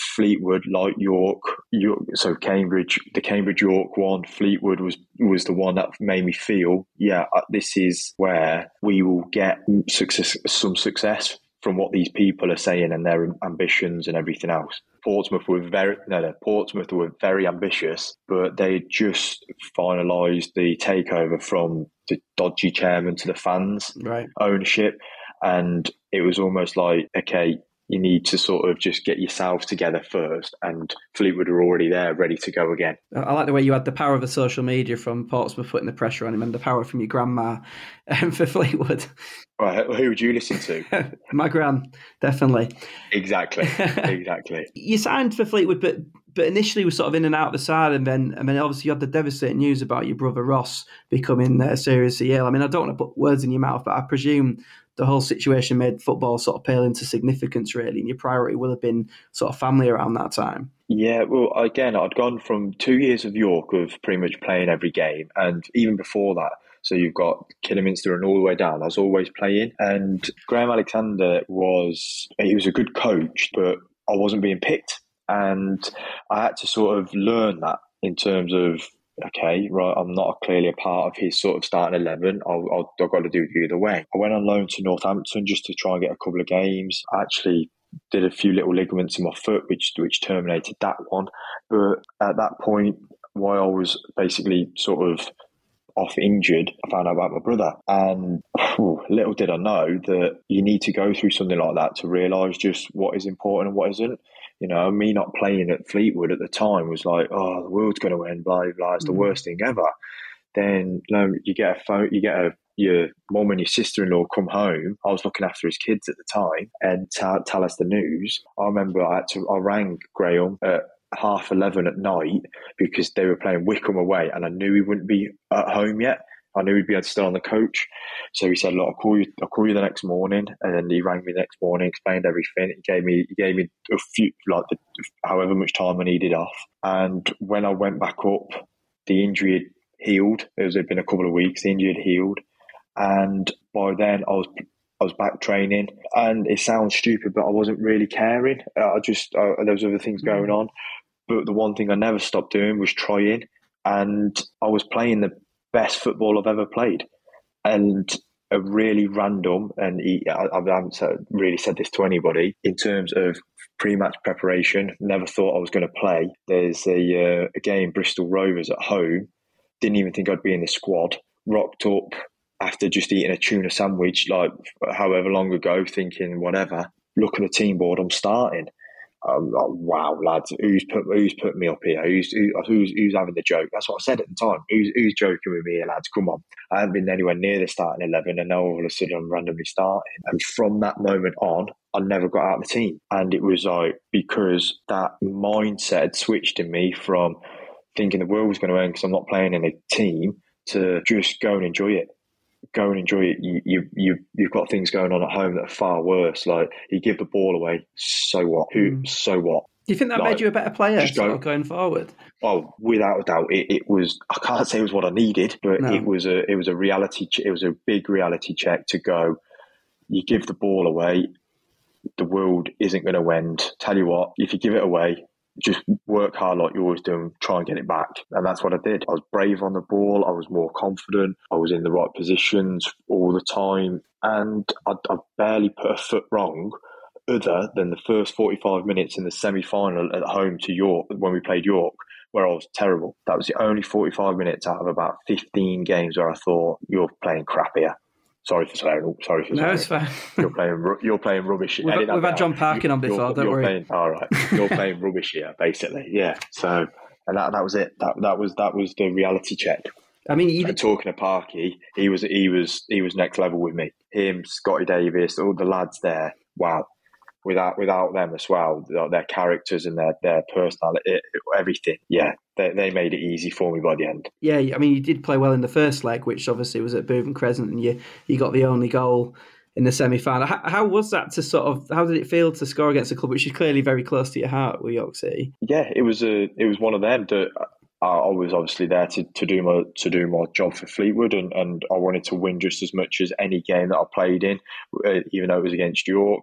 Fleetwood, like York, York, so Cambridge, the Cambridge York one, Fleetwood was was the one that made me feel, yeah, uh, this is where we will get success, some success from what these people are saying and their ambitions and everything else. Portsmouth were very no, no Portsmouth were very ambitious, but they just finalised the takeover from the dodgy chairman to the fans right. ownership, and it was almost like okay, you need to sort of just get yourself together first. And Fleetwood are already there, ready to go again. I like the way you had the power of the social media from Portsmouth putting the pressure on him and the power from your grandma um, for Fleetwood. Right, who would you listen to? My gran, definitely. Exactly, exactly. you signed for Fleetwood, but but initially was sort of in and out of the side, and then I mean, obviously you had the devastating news about your brother Ross becoming uh, seriously ill. I mean, I don't want to put words in your mouth, but I presume the whole situation made football sort of pale into significance, really, and your priority will have been sort of family around that time. Yeah, well, again, I'd gone from two years of York of pretty much playing every game, and even before that, so you've got Kidderminster and all the way down. I was always playing, and Graham Alexander was he was a good coach, but I wasn't being picked, and I had to sort of learn that in terms of okay, right, I'm not clearly a part of his sort of starting 11. I'll, I'll, I've got to do it either way. I went on loan to Northampton just to try and get a couple of games. I actually did a few little ligaments in my foot, which which terminated that one. But at that point, while I was basically sort of off injured, I found out about my brother. And whew, little did I know that you need to go through something like that to realise just what is important and what isn't. You know, me not playing at Fleetwood at the time was like, oh, the world's going to end, blah, blah, it's the mm. worst thing ever. Then you, know, you get a phone, you get a your mum and your sister in law come home. I was looking after his kids at the time and t- tell us the news. I remember I had to, I rang Graham at half 11 at night because they were playing Wycombe away and I knew he wouldn't be at home yet. I knew he'd be still on the coach. So he said, "Look, I'll call you. I'll call you the next morning." And then he rang me the next morning, explained everything. He gave me, he gave me a few, like the, however much time I needed off. And when I went back up, the injury had healed. It was had been a couple of weeks. The injury had healed, and by then I was I was back training, and it sounds stupid, but I wasn't really caring. I just uh, there was other things mm. going on, but the one thing I never stopped doing was trying, and I was playing the best football I've ever played. And a really random, and he, I, I haven't really said this to anybody in terms of pre-match preparation. Never thought I was going to play. There's a, uh, a game Bristol Rovers at home. Didn't even think I'd be in the squad. Rocked up after just eating a tuna sandwich, like however long ago, thinking whatever. Look at the team board, I'm starting. Um, wow, lads, who's put who's put me up here? Who's who, who's who's having the joke? That's what I said at the time. Who's who's joking with me, lads? Come on, I haven't been anywhere near the starting eleven, and now all of a sudden I'm randomly starting. And from that moment on, I never got out of the team, and it was like because that mindset had switched in me from thinking the world was going to end because I'm not playing in a team to just go and enjoy it go and enjoy it. You, you, you, you've got things going on at home that are far worse. Like you give the ball away, so what? Who? Mm. So what? Do you think that like, made you a better player go, going forward? Oh, without a doubt, it, it, was. I can't say it was what I needed, but no. it was a it was a reality. It was a big reality check to go. You give the ball away, the world isn't going to end. Tell you what, if you give it away, just work hard like you always do and try and get it back. And that's what I did. I was brave on the ball. I was more confident. I was in the right positions all the time. And I, I barely put a foot wrong other than the first 45 minutes in the semi final at home to York when we played York, where I was terrible. That was the only 45 minutes out of about 15 games where I thought, you're playing crap here. Sorry for swearing. Sorry for swearing. No, it's fine. You're playing. You're playing rubbish. We've, we've had John Parkin on before. You're, don't you're worry. Playing, all right. You're playing rubbish here, basically. Yeah. So, and that that was it. That that was that was the reality check. I mean, And talking to Parky, he was he was he was next level with me. Him, Scotty Davis, all the lads there. Wow. Without without them as well, their, characters and their their personality, everything. Yeah, they they made it easy for me by the end. yeah, I mean, you did play well in the first leg, which obviously was at Bootham Crescent, and you you got the only goal in the semi final. How, how was that to sort of? How did it feel to score against a club which is clearly very close to your heart with York City? Yeah, it was a it was one of them that I I was obviously there to, to do my to do my job for Fleetwood, and, and I wanted to win just as much as any game that I played in, uh, even though it was against York.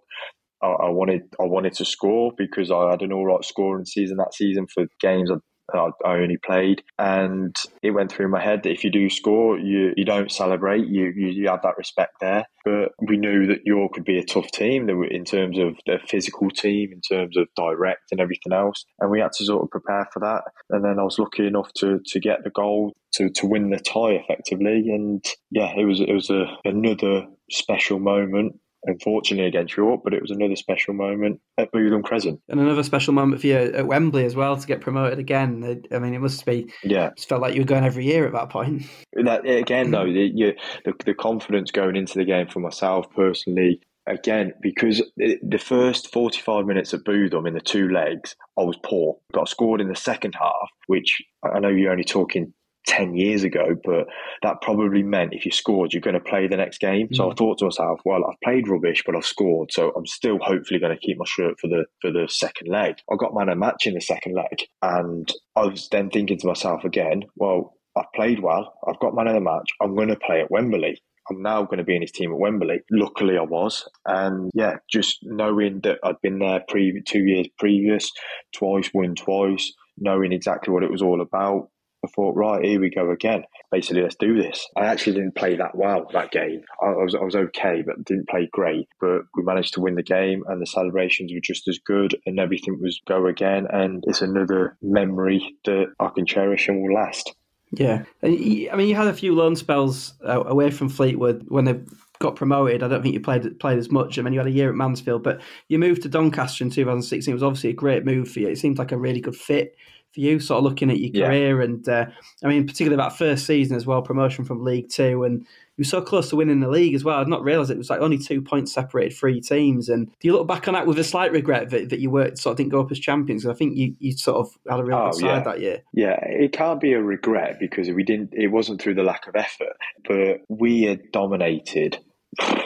I, I wanted I wanted to score because I had an all right scoring season that season for games I, I only played, and it went through my head that if you do score, you, you don't celebrate. You, you you have that respect there. But we knew that York could be a tough team in terms of the physical team, in terms of direct and everything else, and we had to sort of prepare for that. And then I was lucky enough to to get the goal to, to win the tie effectively, and yeah, it was it was a, another special moment. Unfortunately against York, but it was another special moment at Bootham Crescent. And another special moment for you at Wembley as well to get promoted again. I mean, it must be. Yeah, Just felt like you were going every year at that point. that again though the, you, the the confidence going into the game for myself personally again because the the first 45 minutes at Bootham in the two legs I was poor but I scored in the second half which I know you're only talking 10 years ago but that probably meant if you scored you're going to play the next game so I mm. thought to myself well I've played rubbish but I've scored so I'm still hopefully going to keep my shirt for the for the second leg I got man of match in the second leg and I was then thinking to myself again well I've played well. I've got man of the match. I'm going to play at Wembley. I'm now going to be in his team at Wembley. Luckily, I was, and yeah, just knowing that I'd been there pre- two years previous, twice, won twice, knowing exactly what it was all about. I thought, right, here we go again. Basically, let's do this. I actually didn't play that well that game. I was, I was okay, but didn't play great. But we managed to win the game, and the celebrations were just as good, and everything was go again. And it's another memory that I can cherish and will last. Yeah, and you- I mean, you had a few loan spells uh, away from Fleetwood when they got promoted. I don't think you played played as much. I mean, you had a year at Mansfield, but you moved to Doncaster in 2016. It was obviously a great move for you. It seemed like a really good fit for you, sort of looking at your Yeah. career, and uh, I mean, particularly that first season as well, promotion from League Two, and you were so close to winning the league as well. I'd not realised it was like only two points separated three teams. And do you look back on that with a slight regret that, that you were sort of didn't go up as champions? I think you, you sort of had a real Oh, good side yeah. that year. Yeah, it can't be a regret because we didn't. It wasn't through the lack of effort, but we had dominated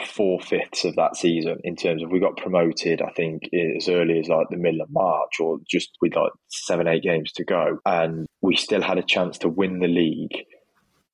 four fifths of that season in terms of we got promoted. I think as early as like the middle of March, or just with like seven eight games to go, and we still had a chance to win the league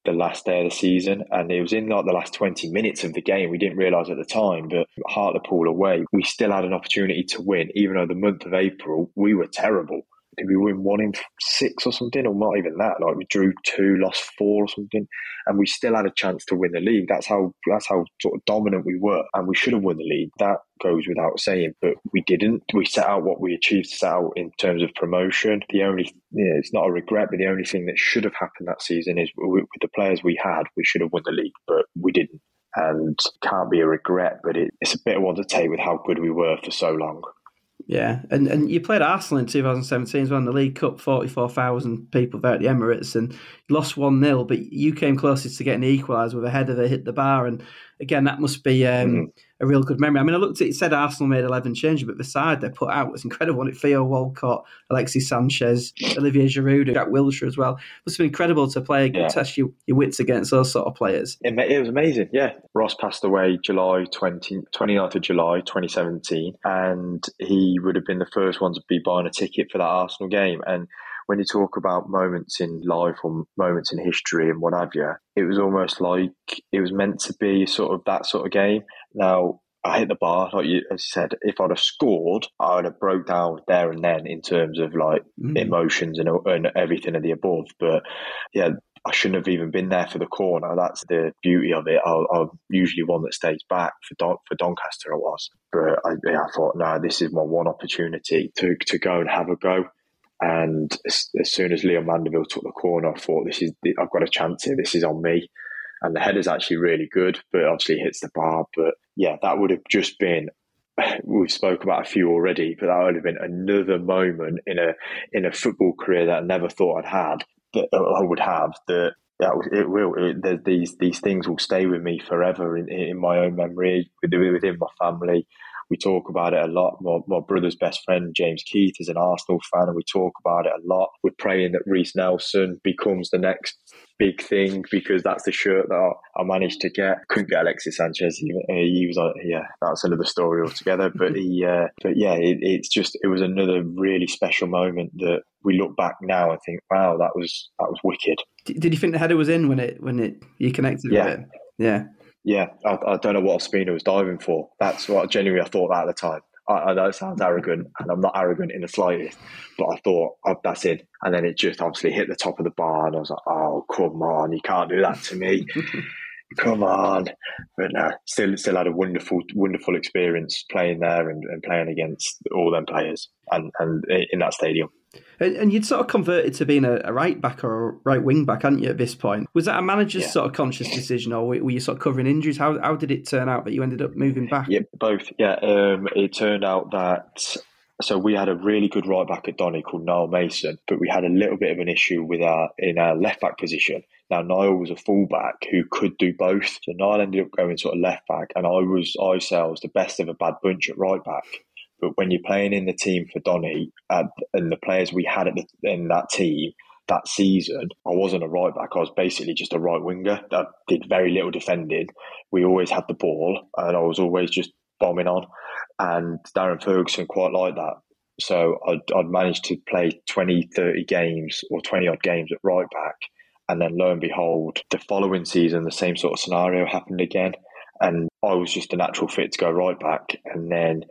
the last day of the season, and it was in like the last 20 minutes of the game. We didn't realise at the time, but Hartlepool away, we still had an opportunity to win, even though the month of April we were terrible. Did we win one in six or something, or not even that? Like we drew two, lost four or something, and we still had a chance to win the league. That's how that's how sort of dominant we were, and we should have won the league. That goes without saying, but we didn't. We set out what we achieved to set out in terms of promotion. The only, yeah, it's not a regret, but the only thing that should have happened that season is with with the players we had, we should have won the league, but we didn't. And can't be a regret, but it, it's a bit of one to take with how good we were for so long. Yeah, and and you played Arsenal in 2017 as well in the League Cup, 44,000 people there at the Emirates, and lost 1 0, but you came closest to getting the equaliser with a header that hit the bar. And again, that must be um, Mhm. a real good memory. I mean, I looked at it, it said Arsenal made 11 changes, but the side they put out was incredible. wasn't it? Theo Walcott, Alexis Sanchez, Olivier Giroud, Jack Wilshere as well. must have been incredible to play, Yeah. test your, your wits against those sort of players. It, it was amazing, yeah. Ross passed away July 20, 29th of July 2017, and he would have been the first one to be buying a ticket for that Arsenal game. And when you talk about moments in life or moments in history and what have you, it was almost like it was meant to be sort of that sort of game. Now, I hit the bar. Like you said, if I'd have scored, I would have broke down there and then in terms of like mm. emotions and, and everything of the above. But yeah, I shouldn't have even been there for the corner. That's the beauty of it. I, am usually one that stays back for Don, for Doncaster. I was, but I, yeah, I thought, no, this is my one opportunity to to go and have a go. And as, as soon as Liam Mandeville took the corner, I thought, this is I've got a chance here. This is on me. And the header's actually really good, but obviously hits the bar. But yeah, that would have just been we've spoke about a few already, but that would have been another moment in a in a football career that I never thought I'd had that I would have that that it will it, these these things will stay with me forever in, in my own memory within my family we talk about it a lot. My, my brother's best friend, James Keith, is an Arsenal fan, and we talk about it a lot. We're praying that Reiss Nelson becomes the next big thing because that's the shirt that I, I managed to get. Couldn't get Alexis Sanchez. He, he was, uh, yeah, that's another story altogether. But he, uh, but yeah, it, it's just it was another really special moment that we look back now and think, wow, that was that was wicked. Did you think the header was in when it when it you connected yeah. with it? Yeah. Yeah, I, I don't know what Ospina was diving for. That's what genuinely I thought that at the time. I, I, know it sounds arrogant, and I'm not arrogant in the slightest, but I thought oh, that's it. And then it just obviously hit the top of the bar, and I was like, "Oh, come on, you can't do that to me, come on!" But no, still, still had a wonderful, wonderful experience playing there and, and playing against all them players and and in that stadium. And, and you'd sort of converted to being a, a, right back or a right wing back, hadn't you, at this point? Was that a manager's yeah. sort of conscious decision or were you sort of covering injuries? How, how did it turn out that you ended up moving back? Yeah, both. Yeah, um, it turned out that. So we had a really good right back at Donny called Niall Mason, but we had a little bit of an issue with our in our left back position. Now Niall was a fullback who could do both. So Niall ended up going sort of left back, and I was I say I was the best of a bad bunch at right back. But when you're playing in the team for Donny uh, and the players we had the, in that team that season, I wasn't a right back. I was basically just a right winger. I did very little defending. We always had the ball, and I was always just bombing on. And Darren Ferguson quite liked that. So I'd, I'd managed to play 20, 30 games or 20 odd games at right back. And then lo and behold, the following season, the same sort of scenario happened again. And I was just a natural fit to go right back. And then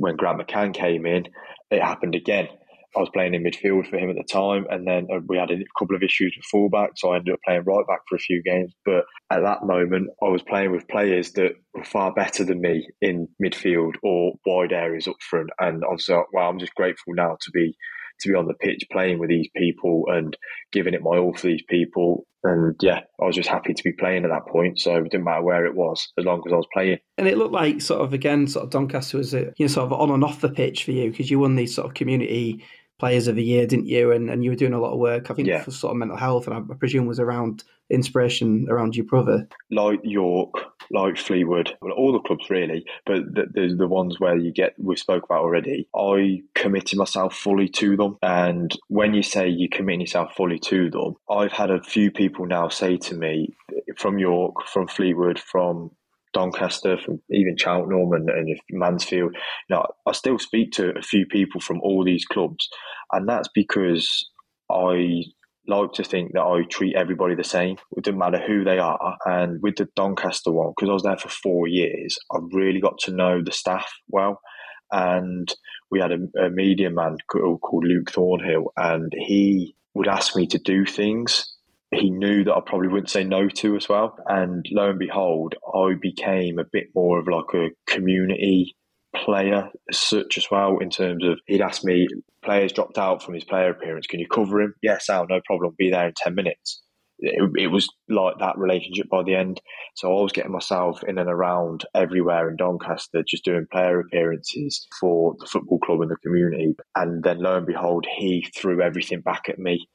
when Grant McCann came in, it happened again. I was playing in midfield for him at the time, and then uh, we had a couple of issues with fullback, so I ended up playing right back for a few games. But at that moment, I was playing with players that were far better than me in midfield or wide areas up front, and I was like, "Wow, I'm just grateful now to be to be on the pitch playing with these people and giving it my all for these people. And yeah, I was just happy to be playing at that point. So it didn't matter where it was, as long as I was playing. And it looked like sort of again, sort of Doncaster was a, you know sort of on and off the pitch for you because you won these sort of community players of the year, didn't you? And and you were doing a lot of work, I think, yeah. for sort of mental health, and I presume was around inspiration around your brother. Like York, like Fleetwood, well, all the clubs really, but the, the, the ones where you get we spoke about already. I committed myself fully to them, and when you say you commit yourself fully to them, I've had a few people now say to me from York, from Fleetwood, from Doncaster, from even Cheltenham and, and Mansfield. Know, I still speak to a few people from all these clubs, and that's because I like to think that I treat everybody the same. It doesn't matter who they are. And with the Doncaster one, because I was there for four years, I really got to know the staff well. And we had a, a media man called Luke Thornhill, and he would ask me to do things he knew that I probably wouldn't say no to as well. And lo and behold, I became a bit more of like a community player as such as well in terms of he'd ask me players dropped out from his player appearance. Can you cover him? Yes Al no problem. Be there in 10 minutes. It, it, was like that relationship by the end. So I was getting myself in and around everywhere in Doncaster just doing player appearances for the football club and the community. And then lo and behold he threw everything back at me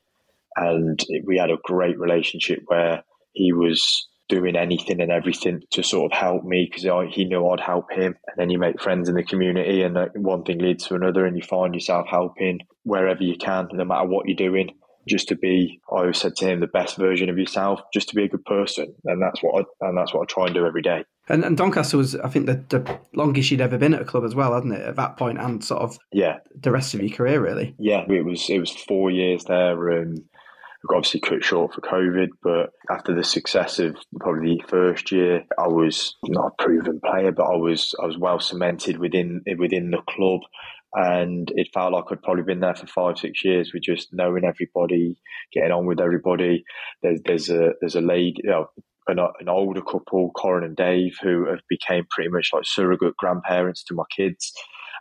and we had a great relationship where he was doing anything and everything to sort of help me because he knew I'd help him. And then you make friends in the community, and one thing leads to another, and you find yourself helping wherever you can, no matter what you're doing. Just to be, I always said to him, the best version of yourself. Just to be a good person, and that's what I, and that's what I try and do every day. And, and Doncaster was, I think, the, the, longest you'd ever been at a club as well, hadn't it? At that point, and sort of yeah, the rest of your career, really. Yeah, it was it was four years there, and obviously cut short for COVID. But after the success of probably the first year, I was not a proven player, but I was I was well cemented within within the club and it felt like I'd probably been there for five, six years with just knowing everybody, getting on with everybody. There's there's a there's a lady, you know, an, an older couple, Corin and Dave, who have became pretty much like surrogate grandparents to my kids.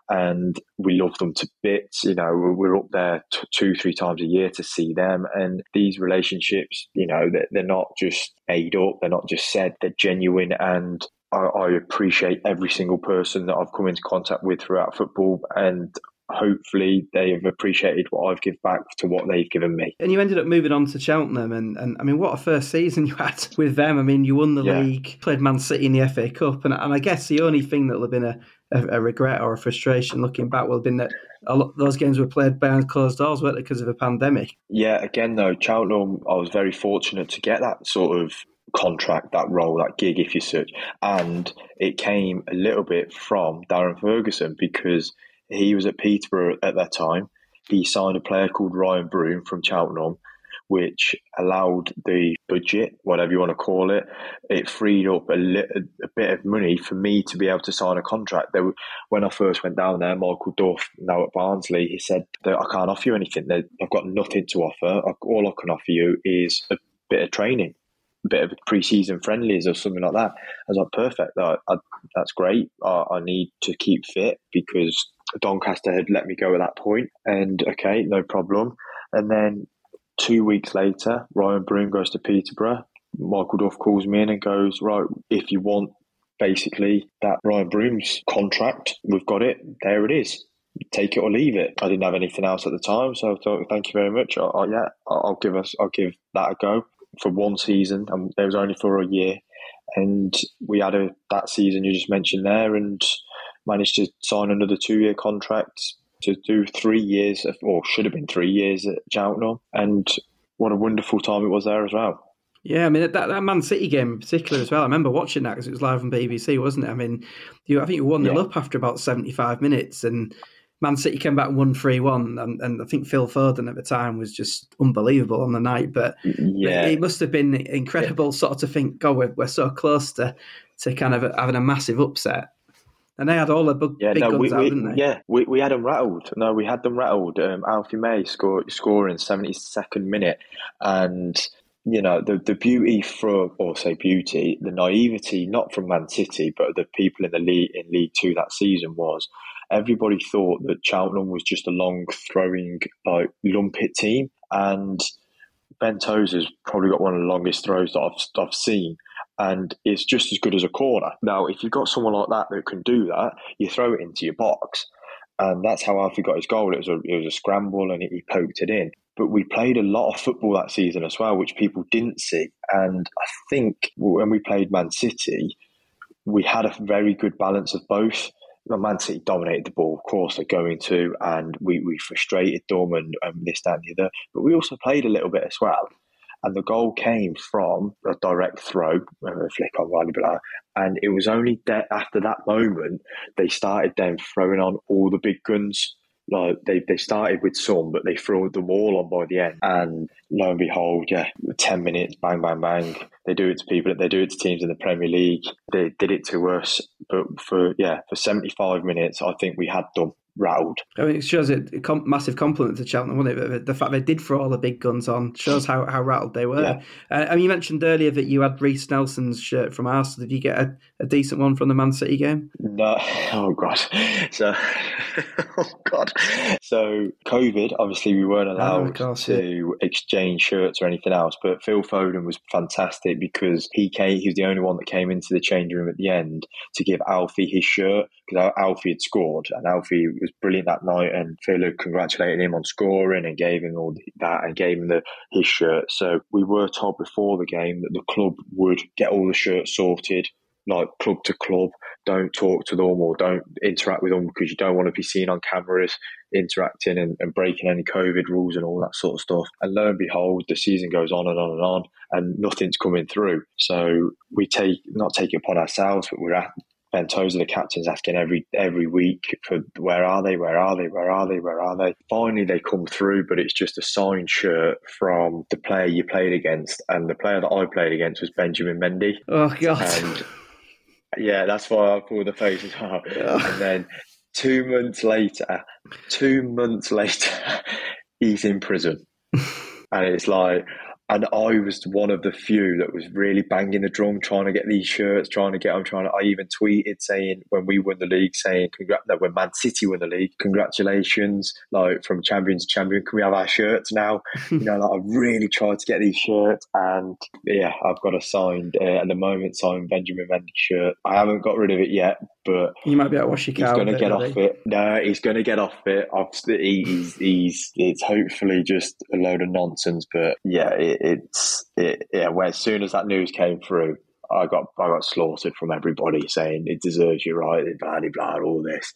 And we love them to bits. You know, we're up there t- two, three times a year to see them. And these relationships, you know, they're, they're not just made up. They're not just said. They're genuine. And I, I appreciate every single person that I've come into contact with throughout football. And hopefully they have appreciated what I've given back to what they've given me. And you ended up moving on to Cheltenham, and, and I mean, what a first season you had with them. I mean, you won the yeah. league, played Man City in the FA Cup, and, and I guess the only thing that will have been a, a, a, regret or a frustration looking back will have been that a lot those games were played behind closed doors, weren't they, because of a pandemic? Yeah, again, though, Cheltenham, I was very fortunate to get that sort of contract, that role, that gig, if you search. And it came a little bit from Darren Ferguson because he was at Peterborough at that time. He signed a player called Ryan Broom from Cheltenham, which allowed the budget, whatever you want to call it, it freed up a, li- a bit of money for me to be able to sign a contract. There, when I first went down there, Michael Duff, now at Barnsley, he said that I can't offer you anything. I've got nothing to offer. All I can offer you is a bit of training a bit of pre-season friendlies or something like that. I was like, perfect. I, that's great. I, I, need to keep fit because Doncaster had let me go at that point, and okay, no problem. And then two weeks later, Ryan Broom goes to Peterborough. Michael Duff calls me in and goes, right, if you want basically that Ryan Broom's contract, we've got it. There it is. Take it or leave it. I didn't have anything else at the time, so I thought, thank you very much. I, I, yeah, I'll give us, I'll give that a go for one season. And it was only for a year, and we had a that season you just mentioned there, and managed to sign another two year contract to do three years, of, or should have been three years at Cheltenham. And what a wonderful time it was there as well. Yeah, I mean that, that Man City game in particular as well. I remember watching that because it was live on BBC, wasn't it? I mean, you, I think you won yeah. up after about seventy five minutes, and Man City came back one three one, and and I think Phil Foden at the time was just unbelievable on the night. But yeah, it must have been incredible, yeah. sort of to think, God, we're, we're so close to to kind of having a massive upset. And they had all the big, yeah, big no, guns we, out, didn't they? Yeah, we, we had them rattled. No, we had them rattled. Um, Alfie May score, scoring 72nd minute. And, you know, the, the beauty for, or say beauty, the naivety, not from Man City, but the people in the league, in League Two that season was everybody thought that Cheltenham was just a long throwing, like, lumpet team. And Ben Tozer's probably got one of the longest throws that I've, I've seen and it's just as good as a corner. Now, if you've got someone like that that can do that, you throw it into your box, and that's how Alfie got his goal. It was a, it was a scramble, and he poked it in. But we played a lot of football that season as well, which people didn't see. And I think when we played Man City, we had a very good balance of both. Man City dominated the ball, of course, they're going to, and we, we frustrated them and, and this, that, and the other. But we also played a little bit as well and the goal came from a direct throw, a flick on Riley Blair. And it was only de- after that moment they started then throwing on all the big guns. Like they, they started with some, but they threw them all on by the end. And lo and behold, yeah, ten minutes, bang, bang, bang. They do it to people. They do it to teams in the Premier League. They did it to us. But for yeah, for seventy five minutes, I think we had them rattled. I mean, it shows a massive compliment to Cheltenham, wasn't it? The fact they did throw all the big guns on shows how, how rattled they were. Yeah. Uh, mean, you mentioned earlier that you had Reiss Nelson's shirt from Arsenal. Did you get a, a decent one from the Man City game? No. Oh, God. So, oh, God. So, COVID, obviously, we weren't oh, allowed oh, course, to yeah. exchange shirts or anything else. But Phil Foden was fantastic because he came, he was the only one that came into the changing room at the end to give Alfie his shirt because Alfie had scored and Alfie was brilliant that night, and Philo congratulated him on scoring and gave him all that and gave him the, his shirt. So we were told before the game that the club would get all the shirts sorted, like club to club. Don't talk to them or don't interact with them because you don't want to be seen on cameras interacting and, and breaking any COVID rules and all that sort of stuff. And lo and behold, the season goes on and on and on, and nothing's coming through. So we take not take it upon ourselves, but we're at, Ben Tozer, the captain's asking every every week for where are they, where are they, where are they, where are they. Finally, they come through, but it's just a signed shirt from the player you played against, and the player that I played against was Benjamin Mendy. Oh God! And yeah, that's why I pulled the faces as well. And then two months later, two months later, he's in prison, and it's like and I was one of the few that was really banging the drum, trying to get these shirts, trying to get them. Trying to. I even tweeted saying when we won the league, saying congrat. No, when Man City won the league, congratulations! Like from champion to champion, can we have our shirts now? you know, like I really tried to get these shirts, and yeah, I've got a signed uh, at the moment signed Benjamin Mendy shirt. I haven't got rid of it yet, but you might be able to wash your He's going to get off it. No, he's going to get off it. He's, he's, it's hopefully just a load of nonsense, but yeah, it, it's, it, yeah, where as soon as that news came through, I got I got slaughtered from everybody saying it deserves you right, blah blah blah, all this.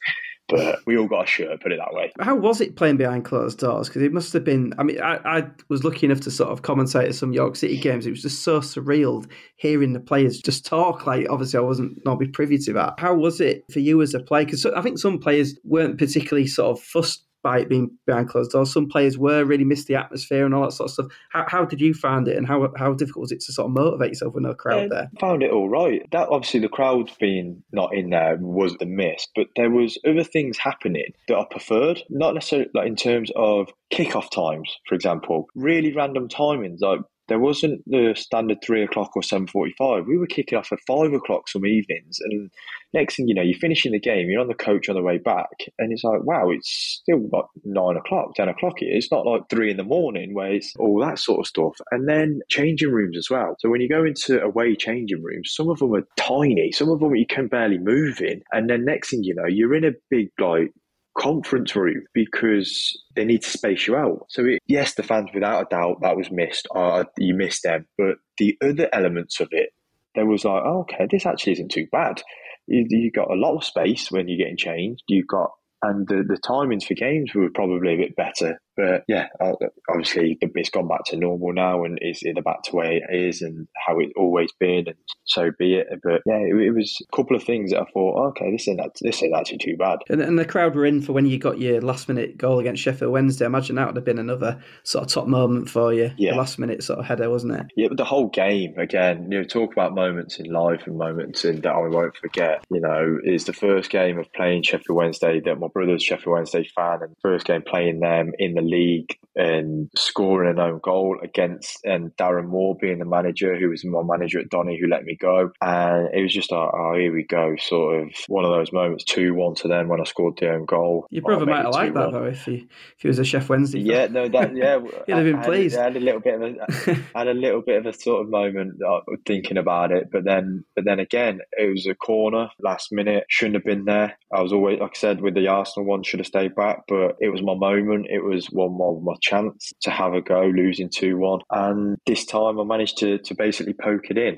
But we all got a shirt, put it that way. How was it playing behind closed doors? Because it must have been. I mean, I, I, was lucky enough to sort of commentate at some York City games. It was just so surreal hearing the players just talk. Like, obviously, I wasn't not be privy to that. How was it for you as a player? Because I think some players weren't particularly sort of fussed by it being behind closed doors. Some players were really missed the atmosphere and all that sort of stuff. How, how did you find it, and how how difficult was it to sort of motivate yourself with no crowd there? I found it all right. That obviously the crowd being not in there was the miss, but there was other things happening that I preferred. Not necessarily like in terms of kickoff times, for example, really random timings like there wasn't the standard three o'clock or seven forty-five. We were kicking off at five o'clock some evenings, and next thing you know, you're finishing the game. You're on the coach on the way back, and it's like, wow, it's still like nine o'clock, ten o'clock. It's not like three in the morning where it's all that sort of stuff. And then changing rooms as well. So when you go into away changing rooms, some of them are tiny, some of them you can barely move in, and then next thing you know, you're in a big like conference room because they need to space you out. So, it, yes, the fans, without a doubt, that was missed. Uh, you missed them. But the other elements of it, there was like, oh, okay, this actually isn't too bad. You, you got a lot of space when you're getting changed. You've got and the, the timings for games were probably a bit better. But yeah, uh, obviously it's gone back to normal now, and it's in the back to where it is and how it's always been, and so be it. But yeah, it, it was a couple of things that I thought, okay, this isn't this isn't actually too bad. And, and, the crowd were in for when you got your last minute goal against Sheffield Wednesday. I imagine that would have been another sort of top moment for you. Yeah, the last minute sort of header, wasn't it? Yeah, but the whole game again. You know, talk about moments in life and moments in that I won't forget. You know, is the first game of playing Sheffield Wednesday that my brother's Sheffield Wednesday fan, and first game playing them in the league and scoring an own goal against and Darren Moore being the manager, who was my manager at Donny, who let me go. And it was just like, oh, here we go, sort of one of those moments, 2 1 to them when I scored the own goal. Your brother might have liked that, though, if he, if he was a Sheff Wednesday. Yeah, no, that, yeah. He'd have been pleased. I had, a little bit of a, had a little bit of a sort of moment uh, thinking about it, but then, but then again, it was a corner last minute, shouldn't have been there. I was always, like I said, with the Arsenal one, should have stayed back, but it was my moment. It was one more my chance to have a go, losing 2 1. And this time I managed to, to basically poke it in.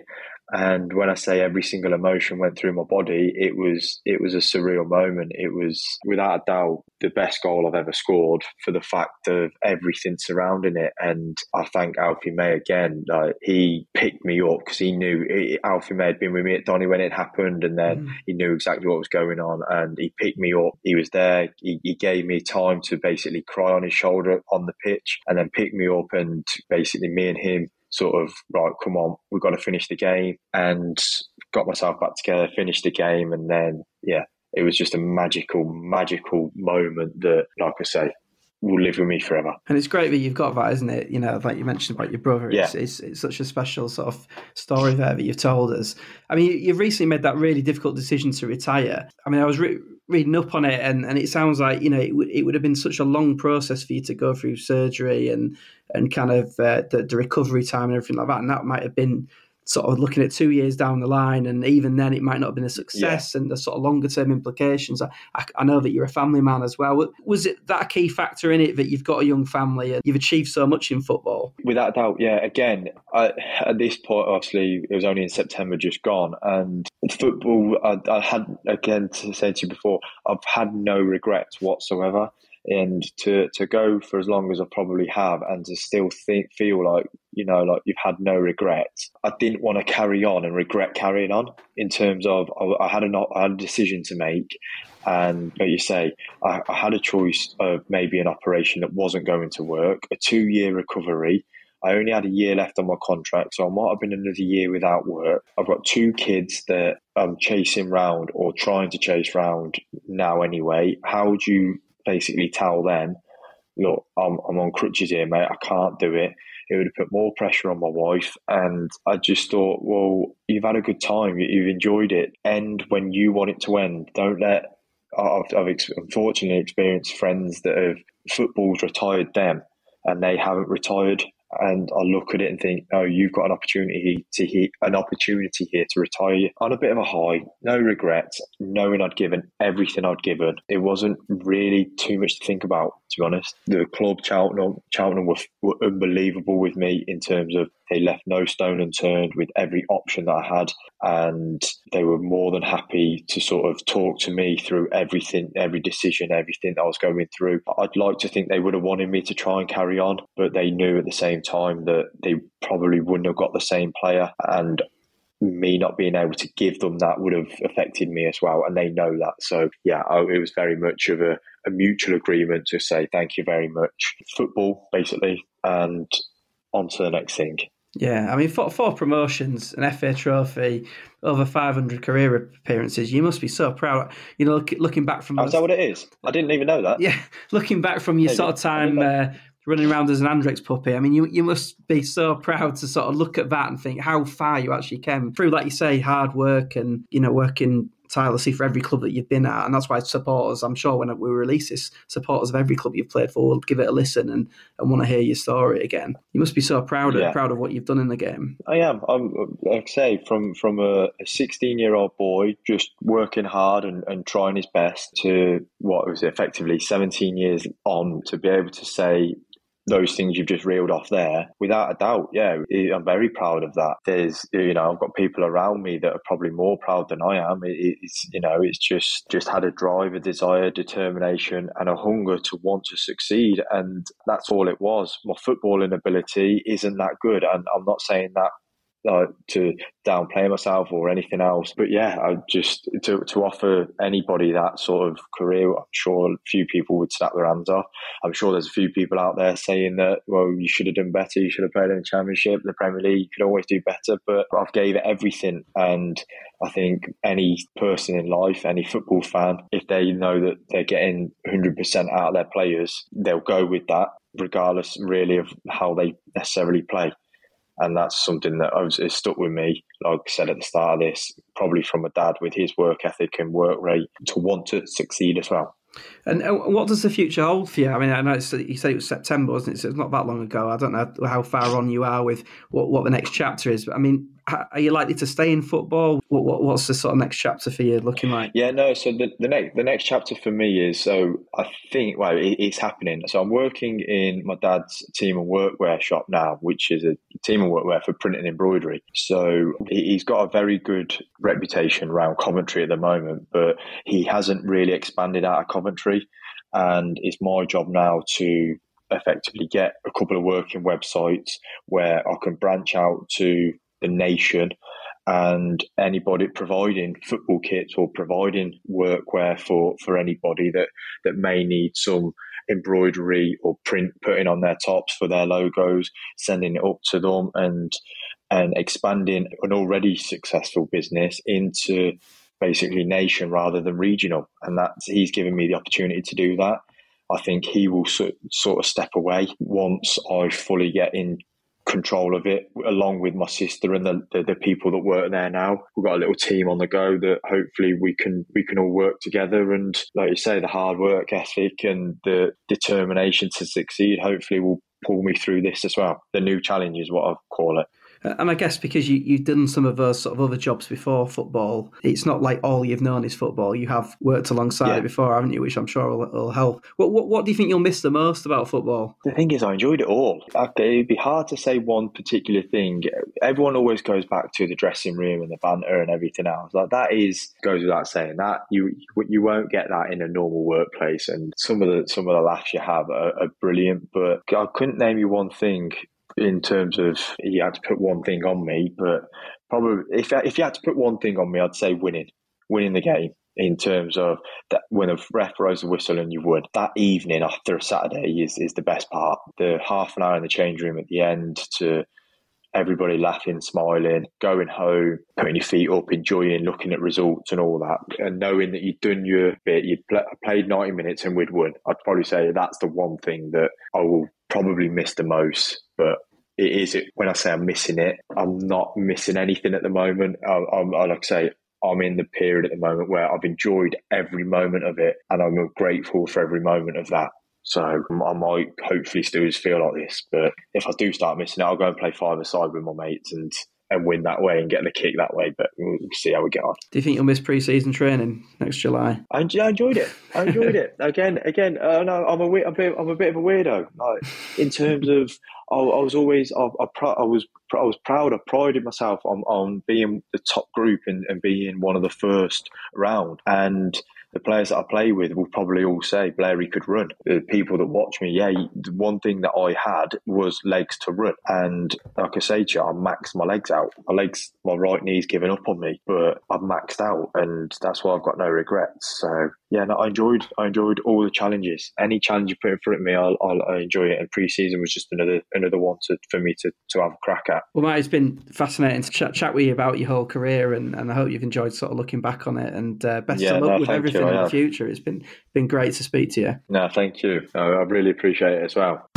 And when I say every single emotion went through my body, it was it was a surreal moment. It was without a doubt the best goal I've ever scored for the fact of everything surrounding it. And I thank Alfie May again. Like he picked me up because he knew it, Alfie May had been with me at Donny when it happened, and then mm. he knew exactly what was going on. And he picked me up. He was there. He, he gave me time to basically cry on his shoulder on the pitch, and then pick me up. And basically, me and him sort of right, come on, we've got to finish the game, and got myself back together, finished the game, and then yeah, it was just a magical, magical moment that, like I say, will live with me forever. And it's great that you've got that, isn't it? You know, like you mentioned about your brother. It's, yeah. it's, it's, such a special sort of story there that you've told us. I mean, you, have recently made that really difficult decision to retire. I mean, I was re- reading up on it, and, and it sounds like, you know, it, w- it would have been such a long process for you to go through surgery and, and kind of uh, the, the recovery time and everything like that. And that might have been sort of looking at two years down the line, and even then it might not have been a success, yeah. and the sort of longer term implications. I, I, know that you're a family man as well. Was it that a key factor in it that you've got a young family and you've achieved so much in football? Without doubt, yeah. Again, I, at this point, obviously, it was only in September just gone, and football, I, I had again to say to you before, I've had no regrets whatsoever and to to go for as long as I probably have, and to still think feel like you know, like you've had no regrets. I didn't want to carry on and regret carrying on in terms of I, I had a I had a decision to make, and like you say, I, I had a choice of maybe an operation that wasn't going to work, a two year recovery. I only had a year left on my contract, so I might have been another year without work. I've got two kids that I'm chasing round or trying to chase round now anyway. How would you basically tell them, look, I'm, I'm on crutches here, mate, I can't do it? It would have put more pressure on my wife. And I just thought, well, you've had a good time, you've enjoyed it. End when you want it to end. Don't let I've, I've unfortunately experienced friends that have football's retired them and they haven't retired and I look at it and think, oh, you've got an opportunity to he- an opportunity here to retire on a bit of a high, no regrets, knowing I'd given everything I'd given. It wasn't really too much to think about, to be honest. The club Cheltenham, Cheltenham were, were unbelievable with me in terms of they left no stone unturned with every option that I had, and they were more than happy to sort of talk to me through everything, every decision, everything that I was going through. I'd like to think they would have wanted me to try and carry on, but they knew at the same time that they probably wouldn't have got the same player, and me not being able to give them that would have affected me as well, and they know that. So yeah, I, it was very much of a, a mutual agreement to say thank you very much. Football, basically, and on to the next thing. Yeah, I mean, four, four promotions, an FA Trophy, over 500 career appearances. You must be so proud. You know, look, looking back from. Oh, is that what it is? I didn't even know that. Yeah, looking back from your sort of time uh, running around as an Andrex puppy, I mean, you you must be so proud to sort of look at that and think how far you actually came through, like you say, hard work and you know working tirelessly for every club that you've been at. And that's why supporters, I'm sure when we release this, supporters of every club you've played for will give it a listen and, and want to hear your story again. You must be so proud of, proud of what you've done in the game. I am. I'm, like I say, from, from a 16 year old boy, just working hard and, and trying his best to what was effectively 17 years on to be able to say, those things you've just reeled off there, without a doubt, yeah, I'm very proud of that. There's, you know, I've got people around me that are probably more proud than I am. It's, you know, it's just just had a drive, a desire, determination, and a hunger to want to succeed, and that's all it was. My footballing ability isn't that good, and I'm not saying that uh, to downplay myself or anything else. But yeah, I just to to offer anybody that sort of career, I'm sure a few people would snap their hands off. I'm sure there's a few people out there saying that, well, you should have done better. You should have played in the Championship, the Premier League. You could always do better. But I've gave it everything, and I think any person in life, any football fan, if they know that they're getting 100% out of their players, they'll go with that regardless really of how they necessarily play and that's something that has stuck with me. Like I said at the start of this, probably from a dad with his work ethic and work rate to want to succeed as well. And uh, what does the future hold for you? I mean, I know you said it was September, wasn't it? So it's not that long ago. I don't know how far on you are with what, what the next chapter is, but I mean, are you likely to stay in football? What, what, what's the sort of next chapter for you looking like? Yeah, no. So the, the next the next chapter for me is so I think well it, it's happening. So I'm working in my dad's team and workwear shop now, which is a team workwear for print and embroidery. So he's got a very good reputation around Coventry at the moment, but he hasn't really expanded out of Coventry, and it's my job now to effectively get a couple of working websites where I can branch out to the nation and anybody providing football kits or providing workwear for, for anybody that, that may need some embroidery or print putting on their tops for their logos, sending it up to them and and expanding an already successful business into basically nation rather than regional. And that he's given me the opportunity to do that. I think he will so, sort of step away once I fully get in control of it, along with my sister and the, the, the, people that work there now. We've got a little team on the go that hopefully we can we can all work together. And like you say, the hard work ethic and the determination to succeed hopefully will pull me through this as well. The new challenge is what I call it. Uh, and I guess because you, you've done some of those sort of other jobs before football, it's not like all you've known is football. You have worked alongside yeah. it before, haven't you? Which I'm sure will, will help. What, what, what do you think you'll miss the most about football? The thing is, I enjoyed it all. It'd be hard to say one particular thing. Everyone always goes back to the dressing room and the banter and everything else. Like that is goes without saying that you you won't get that in a normal workplace. And some of the some of the laughs you have are, are brilliant. But I couldn't name you one thing in terms of he had to put one thing on me, but probably if if he had to put one thing on me, I'd say winning, winning the game. In terms of that, when a ref throws a whistle and you would that evening after a Saturday is is the best part. The half an hour in the change room at the end to everybody laughing, smiling, going home, putting your feet up, enjoying looking at results and all that, and knowing that you'd done your bit, you'd played 90 minutes and we'd won. I'd probably say that's the one thing that I will probably miss the most. But it is it, when I say I'm missing it, I'm not missing anything at the moment. I, I'm, I like I say, I'm in the period at the moment where I've enjoyed every moment of it, and I'm grateful for every moment of that. So I might hopefully still just feel like this. But if I do start missing it, I'll go and play five aside with my mates and and win that way and get the kick that way. But we'll see how we get on. Do you think you'll miss pre-season training next July? I, I enjoyed it. I enjoyed it. Again, again. Uh, no, I'm a, I'm a bit, I'm a bit of a weirdo. Like in terms of, I, I was always, I, I, I, was, I was proud. I prided myself on, on being the top group and, and being one of the first around. And the players that I play with will probably all say Blairy could run. The people that watch me, yeah, the one thing that I had was legs to run. And like I say to you, I maxed my legs out. My legs, my right knee's given up on me, but I've maxed out and that's why I've got no regrets. So yeah, no, I enjoyed I enjoyed all the challenges. Any challenge you put in front of me, I'll, I'll I enjoy it. And pre-season was just another another one to, for me to, to have a crack at. Well, Matt, it's been fascinating to chat, chat with you about your whole career, and, and I hope you've enjoyed sort of looking back on it. And uh, best yeah, of luck no, with everything you, in the future. It's been been great to speak to you. No, thank you. I really appreciate it as well.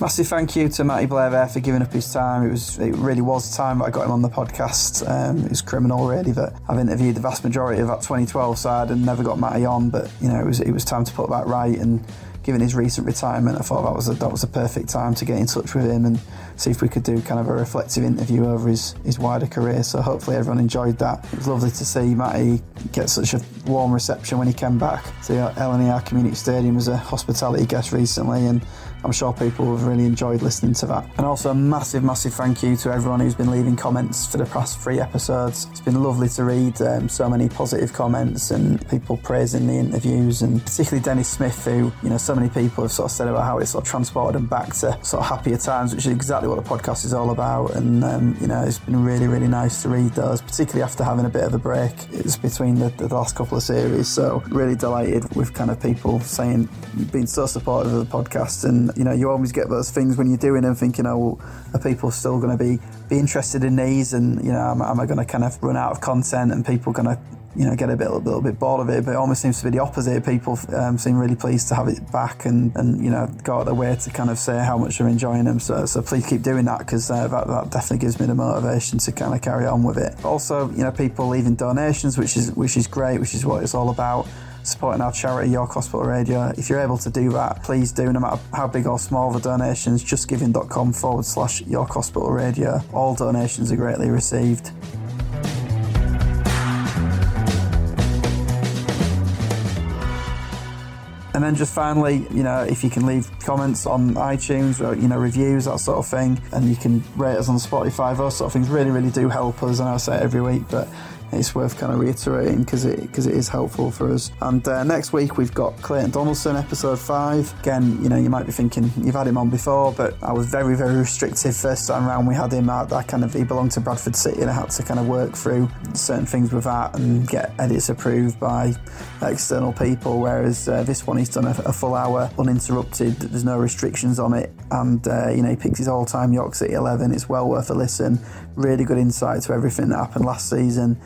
Massive thank you to Matty Blair there for giving up his time. It was it really was time that I got him on the podcast. Um, it was criminal really that I've interviewed the vast majority of that 2012 side and never got Matty on, but you know it was it was time to put that right and given his recent retirement, I thought that was a, that was a perfect time to get in touch with him and see if we could do kind of a reflective interview over his, his wider career. So hopefully everyone enjoyed that. It was lovely to see Matty get such a warm reception when he came back to LNER Community Stadium as a hospitality guest recently, and I'm sure people have really enjoyed listening to that. And also a massive, massive thank you to everyone who's been leaving comments for the past three episodes. It's been lovely to read um, so many positive comments and people praising the interviews, and particularly Denis Smith, who, you know, so many people have sort of said about how it sort of transported them back to sort of happier times, which is exactly what the podcast is all about. And, um, you know, it's been really, really nice to read those, particularly after having a bit of a break. It's between the, the last couple of series. So, really delighted with kind of people saying, being so supportive of the podcast and you know, you always get those things when you're doing them, thinking, oh, well, are people still going to be be interested in these? And you know, am, am I going to kind of run out of content and people going to you know, get a bit a little bit bored of it, but it almost seems to be the opposite. People um, seem really pleased to have it back and, and you know go out their way to kind of say how much they're enjoying them. So, so please keep doing that because uh, that, that definitely gives me the motivation to kind of carry on with it. Also, you know, people leaving donations, which is which is great, which is what it's all about supporting our charity, York Hospital Radio. If you're able to do that, please do, no matter how big or small the donations, justgiving.com forward slash York Hospital Radio. All donations are greatly received. And then just finally, you know, if you can leave comments on iTunes or, you know, reviews, that sort of thing, and you can rate us on Spotify, those sort of things really, really do help us. And I say it every week, but it's worth kind of reiterating because it because it is helpful for us. And uh, next week we've got Clayton Donaldson, episode five. Again, you know, you might be thinking you've had him on before, but I was very very restrictive first time round. We had him at that kind of he belonged to Bradford City, and I had to kind of work through certain things with that and get edits approved by external people. Whereas uh, this one he's done a, a, full hour uninterrupted. There's no restrictions on it, and uh, you know he picks his all-time York City eleven. It's well worth a listen. Really good insight to everything that happened last season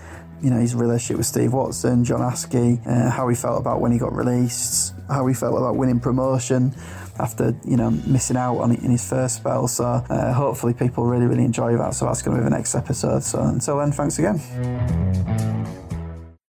you know, his relationship with Steve Watson, John Askey, uh, how he felt about when he got released, how he felt about winning promotion after, you know, missing out on it in his first spell. So uh, hopefully people really, really enjoy that. So that's going to be the next episode. So until then, thanks again.